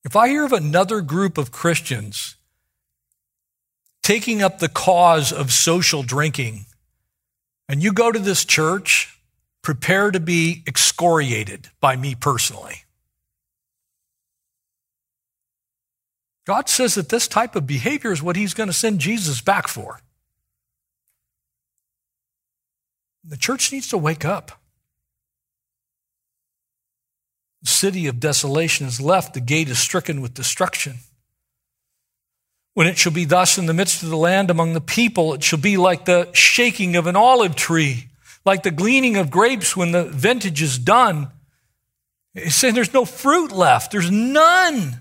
If I hear of another group of Christians taking up the cause of social drinking, and you go to this church prepare to be excoriated by me personally. God says that this type of behavior is what he's going to send Jesus back for. The church needs to wake up. The city of desolation is left, the gate is stricken with destruction. When it shall be thus in the midst of the land among the people, it shall be like the shaking of an olive tree, like the gleaning of grapes when the vintage is done. It's saying there's no fruit left, there's none.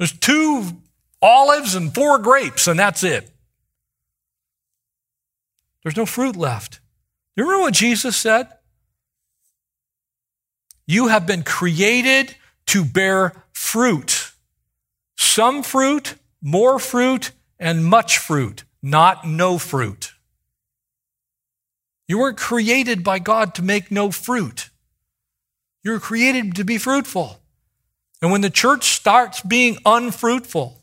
There's two olives and four grapes, and that's it. There's no fruit left. Do you remember what Jesus said? You have been created to bear fruit. Some fruit, more fruit, and much fruit, not no fruit. You weren't created by God to make no fruit. You were created to be fruitful. And when the church starts being unfruitful,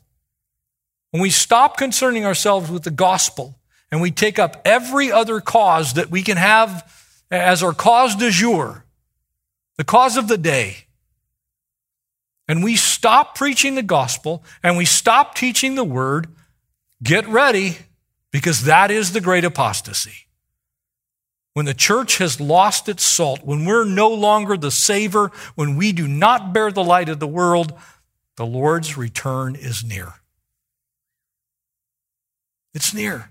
when we stop concerning ourselves with the gospel and we take up every other cause that we can have as our cause du jour, the cause of the day, and we stop preaching the gospel and we stop teaching the word, get ready because that is the great apostasy. When the church has lost its salt, when we're no longer the savor, when we do not bear the light of the world, the Lord's return is near. It's near.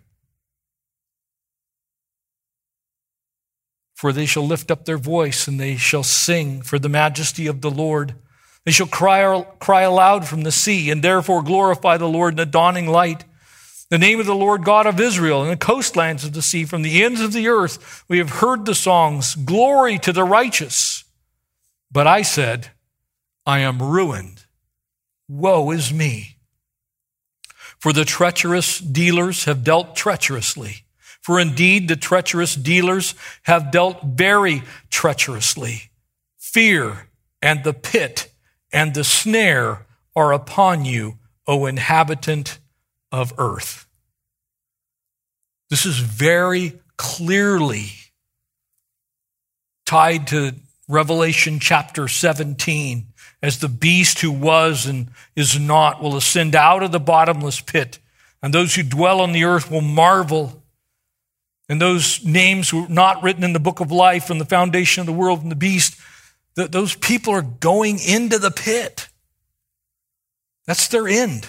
For they shall lift up their voice and they shall sing for the majesty of the Lord. They shall cry, cry aloud from the sea and therefore glorify the Lord in the dawning light. The name of the Lord God of Israel in the coastlands of the sea, from the ends of the earth, we have heard the songs, Glory to the righteous. But I said, I am ruined. Woe is me. For the treacherous dealers have dealt treacherously. For indeed, the treacherous dealers have dealt very treacherously. Fear and the pit and the snare are upon you, O inhabitant of earth. This is very clearly tied to Revelation chapter 17 as the beast who was and is not will ascend out of the bottomless pit, and those who dwell on the earth will marvel. And those names were not written in the book of life from the foundation of the world and the beast, those people are going into the pit. That's their end.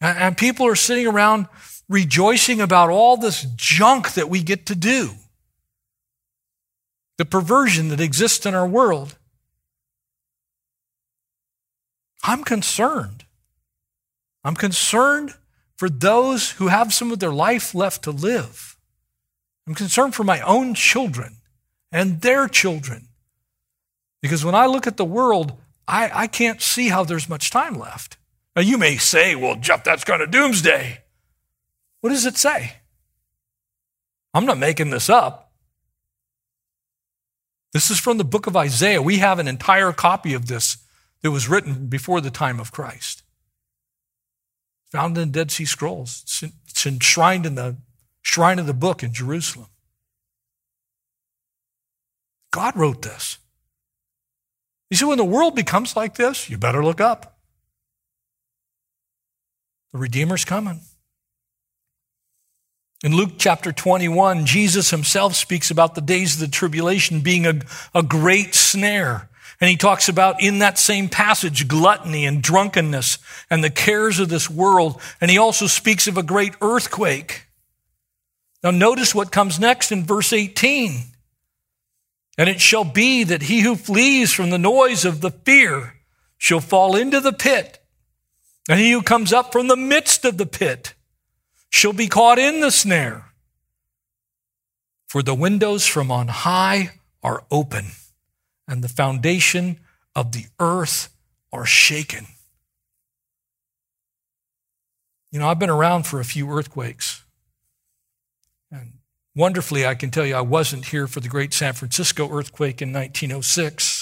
And people are sitting around rejoicing about all this junk that we get to do. The perversion that exists in our world. I'm concerned. I'm concerned for those who have some of their life left to live. I'm concerned for my own children and their children. Because when I look at the world, I, I can't see how there's much time left. Now, you may say, well, Jeff, that's kind of doomsday. What does it say? I'm not making this up. This is from the book of Isaiah. We have an entire copy of this that was written before the time of Christ. Found in the Dead Sea Scrolls. It's enshrined in the shrine of the book in Jerusalem. God wrote this. You see, when the world becomes like this, you better look up. The Redeemer's coming. In Luke chapter 21, Jesus himself speaks about the days of the tribulation being a, a great snare. And he talks about in that same passage gluttony and drunkenness and the cares of this world. And he also speaks of a great earthquake. Now, notice what comes next in verse 18. And it shall be that he who flees from the noise of the fear shall fall into the pit. And he who comes up from the midst of the pit shall be caught in the snare. For the windows from on high are open, and the foundation of the earth are shaken. You know, I've been around for a few earthquakes. And wonderfully, I can tell you I wasn't here for the great San Francisco earthquake in 1906.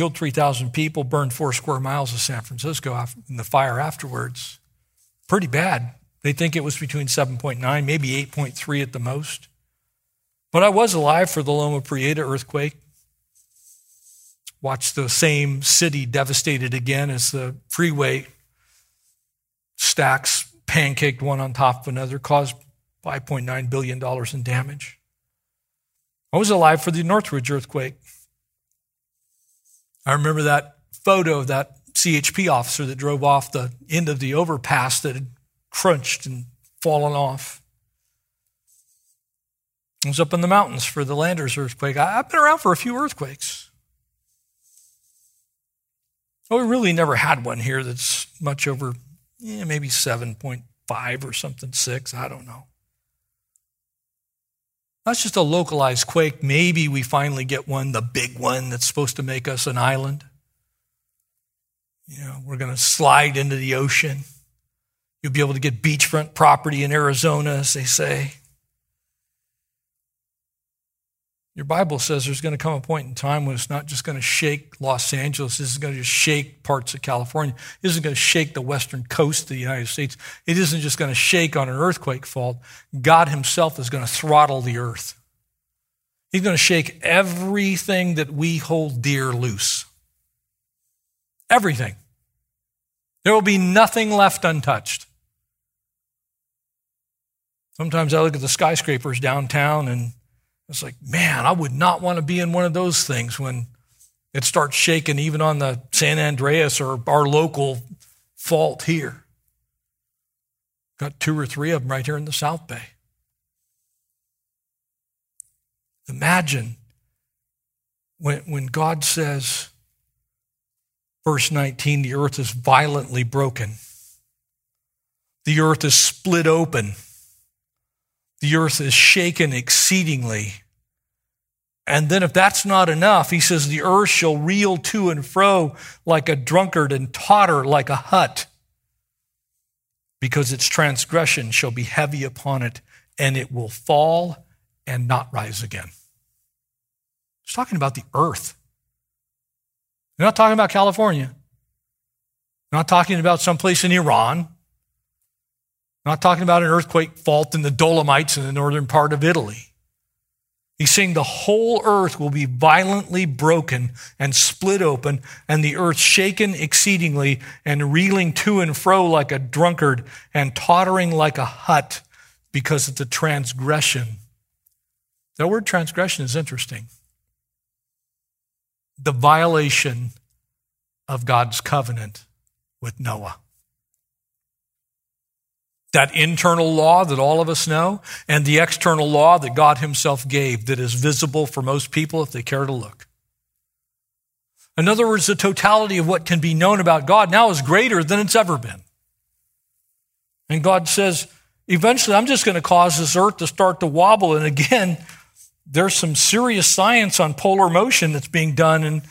Killed 3,000 people, burned four square miles of San Francisco in the fire afterwards. Pretty bad. They think it was between 7.9, maybe 8.3 at the most. But I was alive for the Loma Prieta earthquake. Watched the same city devastated again as the freeway stacks pancaked one on top of another, caused $5.9 billion in damage. I was alive for the Northridge earthquake. I remember that photo of that CHP officer that drove off the end of the overpass that had crunched and fallen off. I was up in the mountains for the Landers earthquake. I've been around for a few earthquakes. Well, we really never had one here that's much over yeah, maybe 7.5 or something, 6. I don't know. That's just a localized quake. Maybe we finally get one, the big one that's supposed to make us an island. You know, we're going to slide into the ocean. You'll be able to get beachfront property in Arizona, as they say. Your Bible says there's going to come a point in time when it's not just going to shake Los Angeles, this is going to just shake parts of California. It isn't going to shake the western coast of the United States. It isn't just going to shake on an earthquake fault. God Himself is going to throttle the earth. He's going to shake everything that we hold dear loose. Everything. There will be nothing left untouched. Sometimes I look at the skyscrapers downtown and it's like, man, I would not want to be in one of those things when it starts shaking even on the San Andreas or our local fault here. Got two or three of them right here in the South Bay. Imagine when, when God says, verse 19, the earth is violently broken, the earth is split open the earth is shaken exceedingly. And then, if that's not enough, he says, the earth shall reel to and fro like a drunkard and totter like a hut, because its transgression shall be heavy upon it, and it will fall and not rise again. He's talking about the earth. We're not talking about California. We're not talking about someplace in Iran. I'm not talking about an earthquake fault in the Dolomites in the northern part of Italy. He's saying the whole earth will be violently broken and split open, and the earth shaken exceedingly and reeling to and fro like a drunkard and tottering like a hut because of the transgression. The word transgression is interesting. The violation of God's covenant with Noah that internal law that all of us know, and the external law that God Himself gave that is visible for most people if they care to look. In other words, the totality of what can be known about God now is greater than it's ever been. And God says, eventually, I'm just going to cause this earth to start to wobble. And again, there's some serious science on polar motion that's being done. And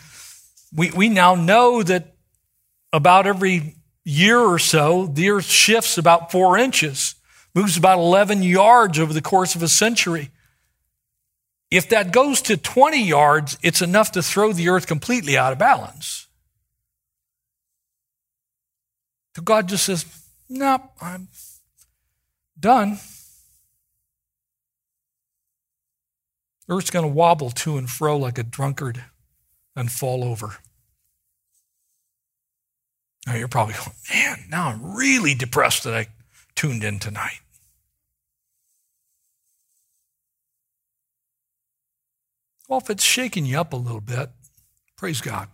we, we now know that about every year or so, the earth shifts about four inches, moves about 11 yards over the course of a century. If that goes to 20 yards, it's enough to throw the earth completely out of balance. So God just says, Nope, I'm done. Earth's going to wobble to and fro like a drunkard and fall over. Now you're probably going, man, now I'm really depressed that I tuned in tonight. Well, if it's shaking you up a little bit, praise God.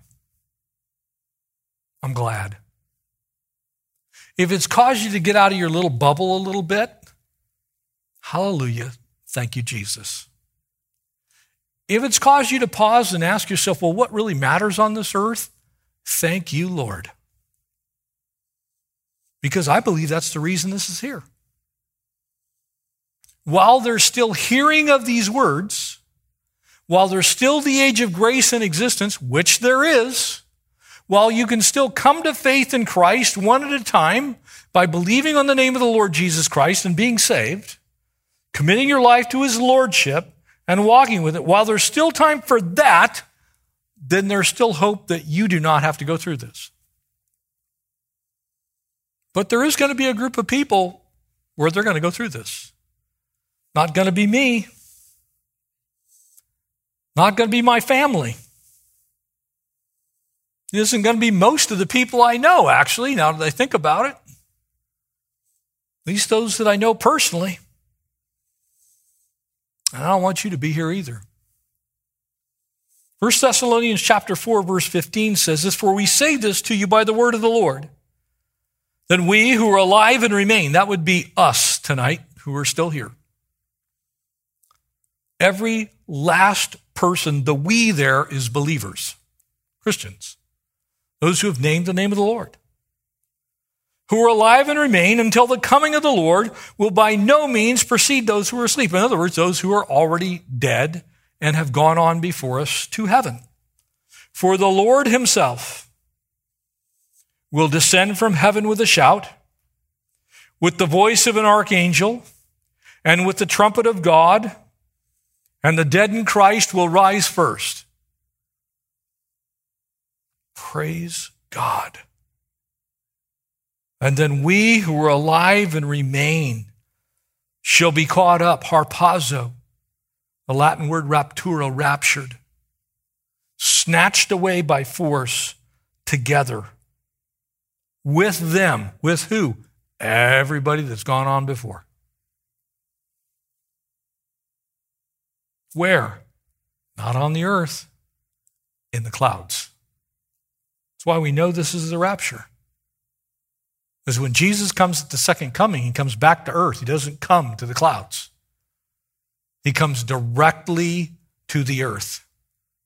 I'm glad. If it's caused you to get out of your little bubble a little bit, hallelujah. Thank you, Jesus. If it's caused you to pause and ask yourself, well, what really matters on this earth? Thank you, Lord because I believe that's the reason this is here. While there's still hearing of these words, while there's still the age of grace in existence, which there is, while you can still come to faith in Christ one at a time by believing on the name of the Lord Jesus Christ and being saved, committing your life to his lordship and walking with it, while there's still time for that, then there's still hope that you do not have to go through this. But there is going to be a group of people where they're going to go through this. Not going to be me. Not going to be my family. It isn't going to be most of the people I know, actually, now that I think about it. At least those that I know personally. And I don't want you to be here either. 1 Thessalonians chapter 4 verse 15 says this, For we say this to you by the word of the Lord, then we who are alive and remain, that would be us tonight who are still here. Every last person, the we there is believers, Christians, those who have named the name of the Lord, who are alive and remain until the coming of the Lord will by no means precede those who are asleep. In other words, those who are already dead and have gone on before us to heaven. For the Lord himself will descend from heaven with a shout, with the voice of an archangel, and with the trumpet of God, and the dead in Christ will rise first. Praise God. And then we who are alive and remain shall be caught up, harpazo, the Latin word rapturo, raptured, snatched away by force together with them. With who? Everybody that's gone on before. Where? Not on the earth, in the clouds. That's why we know this is the rapture. Because when Jesus comes at the second coming, he comes back to earth. He doesn't come to the clouds. He comes directly to the earth.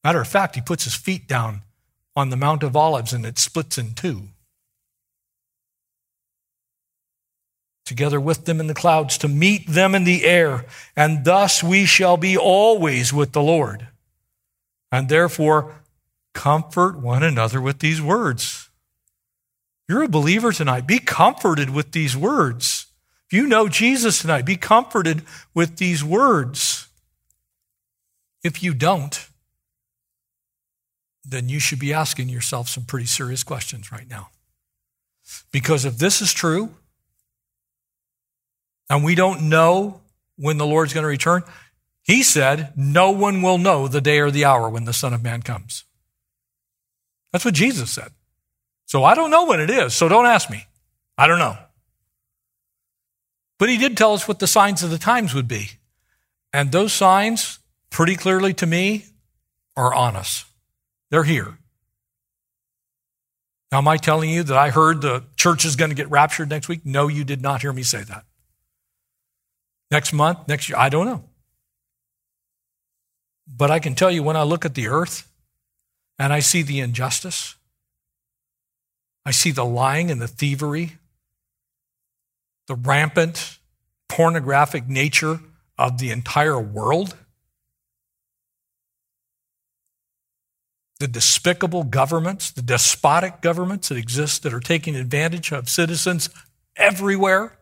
Matter of fact, he puts his feet down on the Mount of Olives and it splits in two. Together with them in the clouds to meet them in the air, and thus we shall be always with the Lord. And therefore, comfort one another with these words. You're a believer tonight. Be comforted with these words. If you know Jesus tonight, be comforted with these words. If you don't, then you should be asking yourself some pretty serious questions right now. Because if this is true, and we don't know when the Lord's going to return, he said, No one will know the day or the hour when the Son of Man comes. That's what Jesus said. So I don't know when it is, so don't ask me. I don't know. But he did tell us what the signs of the times would be. And those signs, pretty clearly to me, are on us. They're here. Now, am I telling you that I heard the church is going to get raptured next week? No, you did not hear me say that. Next month, next year, I don't know. But I can tell you when I look at the earth and I see the injustice, I see the lying and the thievery, the rampant pornographic nature of the entire world, the despicable governments, the despotic governments that exist that are taking advantage of citizens everywhere.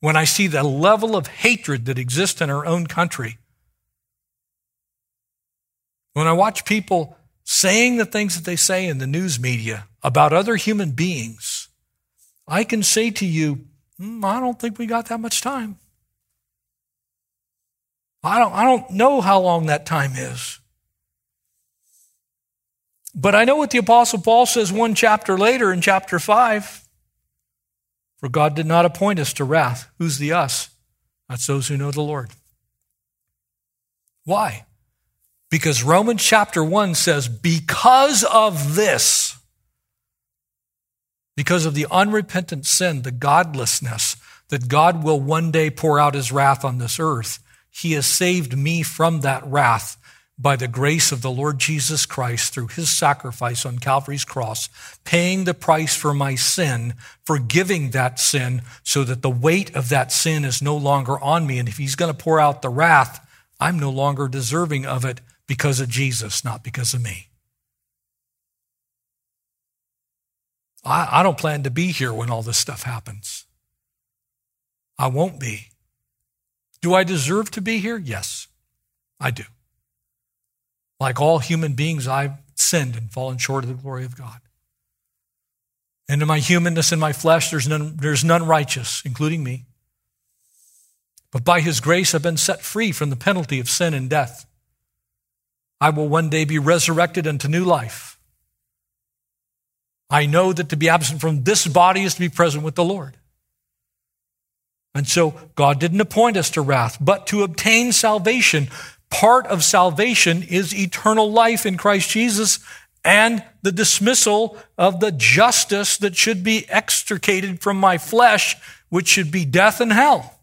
When I see the level of hatred that exists in our own country, when I watch people saying the things that they say in the news media about other human beings, I can say to you, mm, I don't think we got that much time. I don't, I don't know how long that time is. But I know what the Apostle Paul says one chapter later in chapter 5. For God did not appoint us to wrath. Who's the us? That's those who know the Lord. Why? Because Romans chapter 1 says, because of this, because of the unrepentant sin, the godlessness, that God will one day pour out his wrath on this earth. He has saved me from that wrath by the grace of the Lord Jesus Christ through his sacrifice on Calvary's cross, paying the price for my sin, forgiving that sin so that the weight of that sin is no longer on me. And if he's going to pour out the wrath, I'm no longer deserving of it because of Jesus, not because of me. I, I don't plan to be here when all this stuff happens. I won't be. Do I deserve to be here? Yes, I do. Like all human beings, I've sinned and fallen short of the glory of God. And in my humanness and my flesh, there's none, there's none righteous, including me. But by his grace, I've been set free from the penalty of sin and death. I will one day be resurrected unto new life. I know that to be absent from this body is to be present with the Lord. And so God didn't appoint us to wrath, but to obtain salvation. Part of salvation is eternal life in Christ Jesus and the dismissal of the justice that should be extricated from my flesh, which should be death and hell.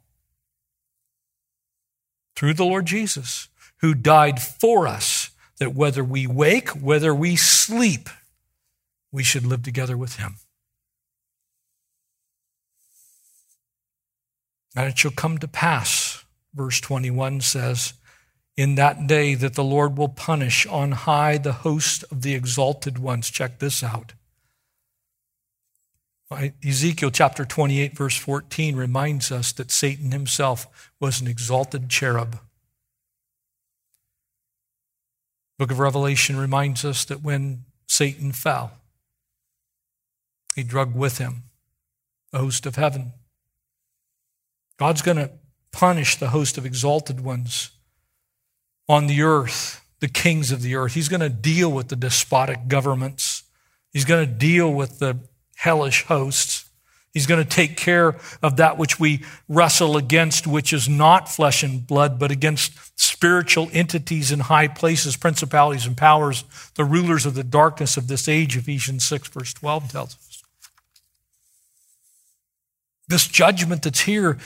Through the Lord Jesus, who died for us, that whether we wake, whether we sleep, we should live together with him. And it shall come to pass, verse 21 says, in that day that the Lord will punish on high the host of the exalted ones. Check this out. Ezekiel chapter 28, verse 14 reminds us that Satan himself was an exalted cherub. Book of Revelation reminds us that when Satan fell, he drug with him the host of heaven. God's going to punish the host of exalted ones on the earth, the kings of the earth. He's going to deal with the despotic governments. He's going to deal with the hellish hosts. He's going to take care of that which we wrestle against, which is not flesh and blood, but against spiritual entities in high places, principalities and powers, the rulers of the darkness of this age, Ephesians 6, verse 12 tells us. This judgment that's here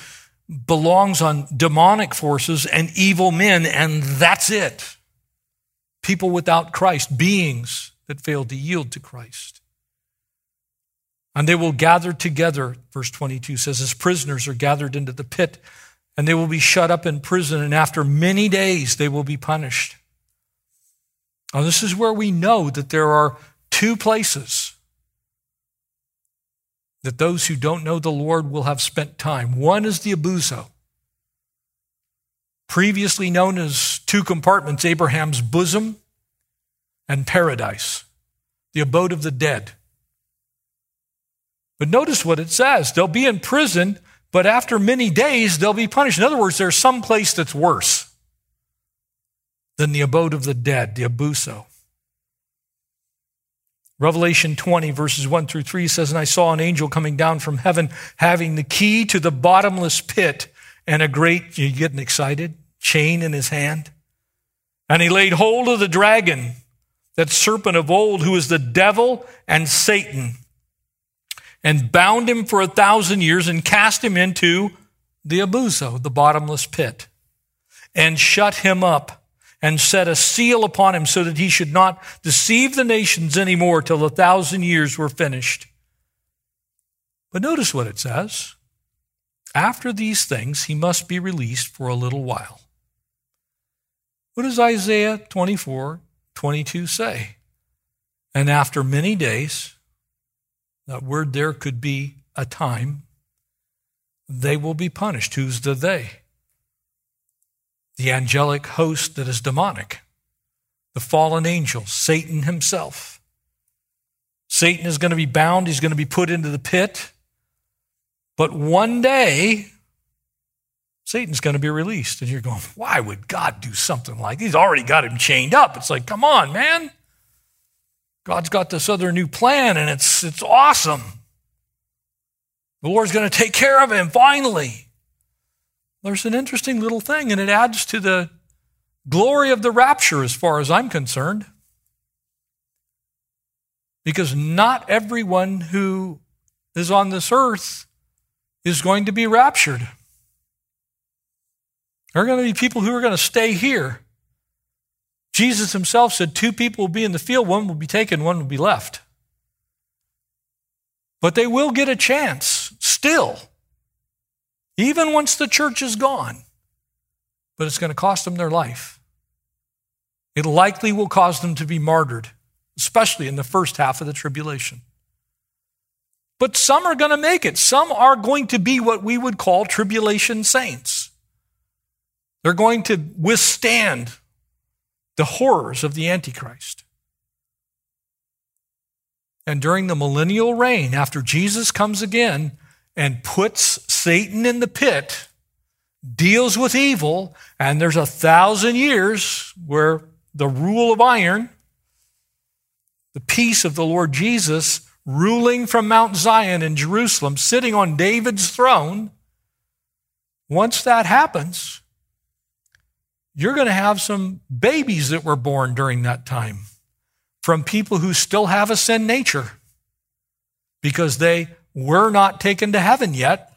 belongs on demonic forces and evil men, and that's it. People without Christ, beings that fail to yield to Christ. And they will gather together, verse 22 says, as prisoners are gathered into the pit, and they will be shut up in prison, and after many days they will be punished. Now, this is where we know that there are two places that those who don't know the Lord will have spent time. One is the abuso, previously known as two compartments Abraham's bosom and paradise, the abode of the dead. But notice what it says they'll be in prison, but after many days they'll be punished. In other words, there's some place that's worse than the abode of the dead, the abuso. Revelation 20, verses 1 through 3 says, And I saw an angel coming down from heaven having the key to the bottomless pit and a great, you getting excited, chain in his hand. And he laid hold of the dragon, that serpent of old, who is the devil and Satan, and bound him for a thousand years and cast him into the abuso, the bottomless pit, and shut him up and set a seal upon him so that he should not deceive the nations anymore till the thousand years were finished. But notice what it says. After these things, he must be released for a little while. What does Isaiah 24, 22 say? And after many days, that word there could be a time, they will be punished. Who's the they? The angelic host that is demonic, the fallen angel, Satan himself. Satan is going to be bound, he's going to be put into the pit. But one day, Satan's going to be released. And you're going, why would God do something like He's already got him chained up. It's like, come on, man. God's got this other new plan, and it's, it's awesome. The Lord's going to take care of him finally. There's an interesting little thing, and it adds to the glory of the rapture as far as I'm concerned. Because not everyone who is on this earth is going to be raptured. There are going to be people who are going to stay here. Jesus himself said two people will be in the field, one will be taken, one will be left. But they will get a chance still even once the church is gone. But it's going to cost them their life. It likely will cause them to be martyred, especially in the first half of the tribulation. But some are going to make it. Some are going to be what we would call tribulation saints. They're going to withstand the horrors of the Antichrist. And during the millennial reign, after Jesus comes again and puts Satan in the pit, deals with evil, and there's a thousand years where the rule of iron, the peace of the Lord Jesus, ruling from Mount Zion in Jerusalem, sitting on David's throne. Once that happens, you're going to have some babies that were born during that time from people who still have a sin nature because they were not taken to heaven yet.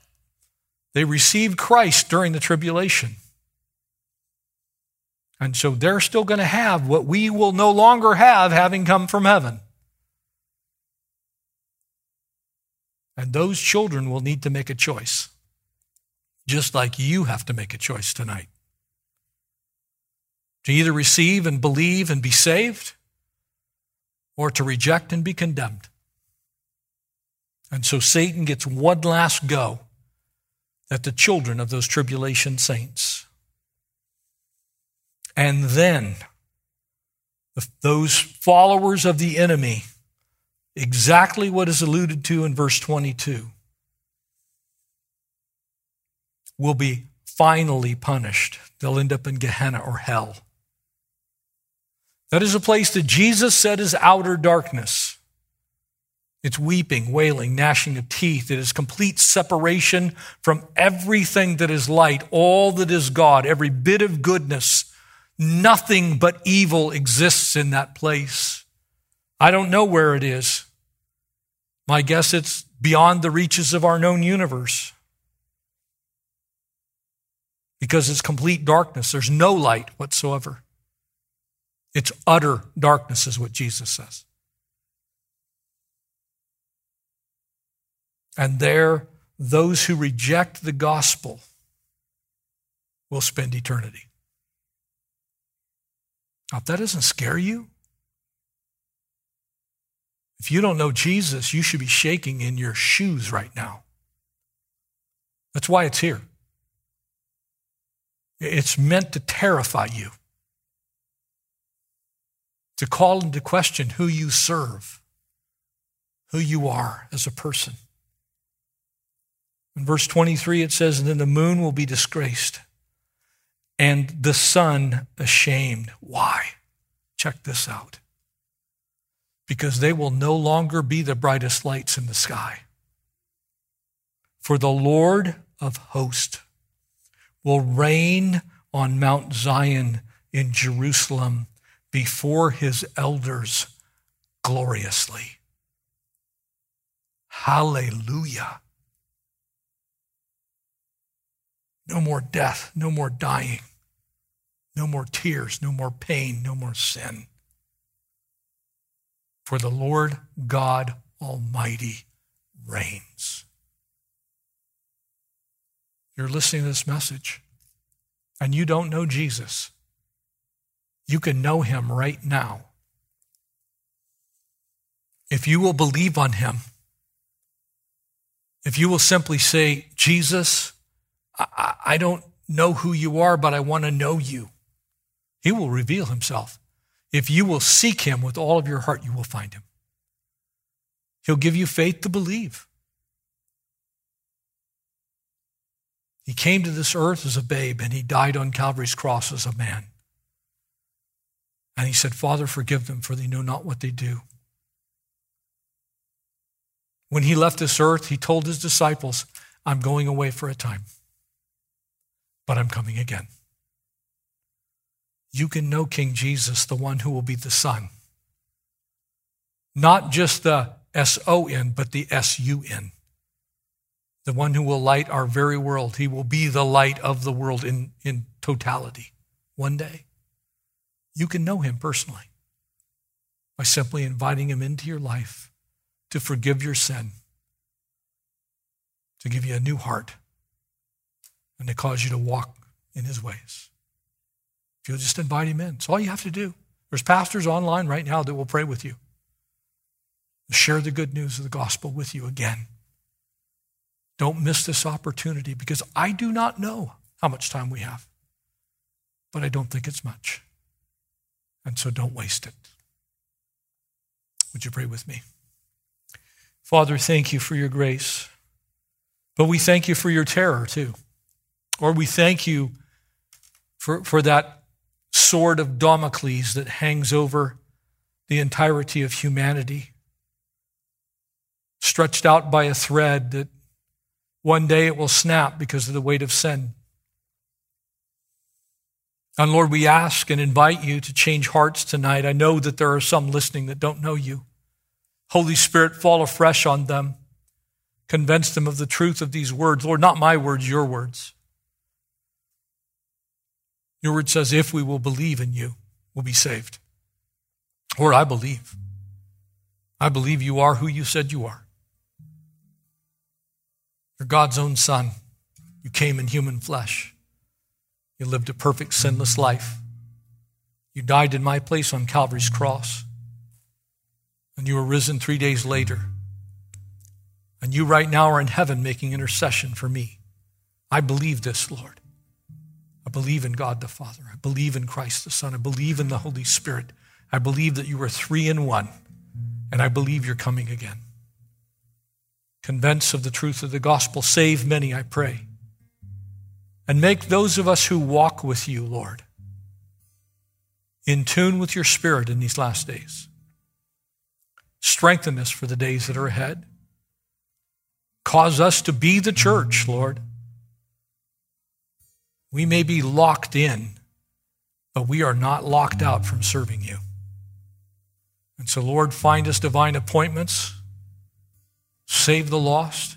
They received Christ during the tribulation. And so they're still going to have what we will no longer have having come from heaven. And those children will need to make a choice, just like you have to make a choice tonight. To either receive and believe and be saved, or to reject and be condemned. And so Satan gets one last go at the children of those tribulation saints. And then those followers of the enemy, exactly what is alluded to in verse 22, will be finally punished. They'll end up in Gehenna or hell. That is a place that Jesus said is outer darkness. It's weeping, wailing, gnashing of teeth. It is complete separation from everything that is light, all that is God, every bit of goodness. Nothing but evil exists in that place. I don't know where it is. My guess it's beyond the reaches of our known universe because it's complete darkness. There's no light whatsoever. It's utter darkness, is what Jesus says. And there, those who reject the gospel will spend eternity. Now, if that doesn't scare you, if you don't know Jesus, you should be shaking in your shoes right now. That's why it's here. It's meant to terrify you to call into question who you serve, who you are as a person. In verse 23, it says, And then the moon will be disgraced and the sun ashamed. Why? Check this out. Because they will no longer be the brightest lights in the sky. For the Lord of hosts will reign on Mount Zion in Jerusalem before his elders gloriously. Hallelujah. No more death, no more dying, no more tears, no more pain, no more sin. For the Lord God Almighty reigns. You're listening to this message and you don't know Jesus. You can know him right now. If you will believe on him, if you will simply say, Jesus, I, don't know who you are, but I want to know you, he will reveal himself. If you will seek him with all of your heart, you will find him. He'll give you faith to believe. He came to this earth as a babe and he died on Calvary's cross as a man. And he said, Father, forgive them, for they know not what they do. When he left this earth, he told his disciples, I'm going away for a time, but I'm coming again. You can know King Jesus, the one who will be the Son. Not just the S O N, but the S U N. The one who will light our very world. He will be the light of the world in, in totality one day. You can know him personally by simply inviting him into your life to forgive your sin, to give you a new heart, and to cause you to walk in his ways. If you'll just invite him in, it's all you have to do. There's pastors online right now that will pray with you, share the good news of the gospel with you again. Don't miss this opportunity because I do not know how much time we have, but I don't think it's much. And so don't waste it. Would you pray with me? Father, thank you for your grace. But we thank you for your terror too. Or we thank you for, for that sword of Damocles that hangs over the entirety of humanity, stretched out by a thread that one day it will snap because of the weight of sin. And Lord, we ask and invite you to change hearts tonight. I know that there are some listening that don't know you. Holy Spirit, fall afresh on them. Convince them of the truth of these words. Lord, not my words, your words. Your word says, if we will believe in you, we'll be saved. Lord, I believe. I believe you are who you said you are. You're God's own Son. You came in human flesh. You lived a perfect, sinless life. You died in my place on Calvary's cross. And you were risen three days later. And you right now are in heaven making intercession for me. I believe this, Lord. Believe in God the Father. I believe in Christ the Son. I believe in the Holy Spirit. I believe that you are three in one. And I believe you're coming again. Convince of the truth of the gospel. Save many, I pray. And make those of us who walk with you, Lord, in tune with your spirit in these last days. Strengthen us for the days that are ahead. Cause us to be the church, Lord. We may be locked in, but we are not locked out from serving you. And so, Lord, find us divine appointments, save the lost,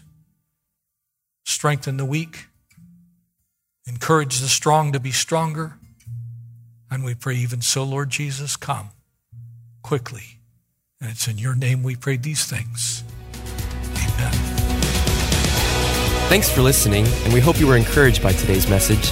strengthen the weak, encourage the strong to be stronger. And we pray, even so, Lord Jesus, come quickly. And it's in your name we pray these things. Amen. Thanks for listening, and we hope you were encouraged by today's message.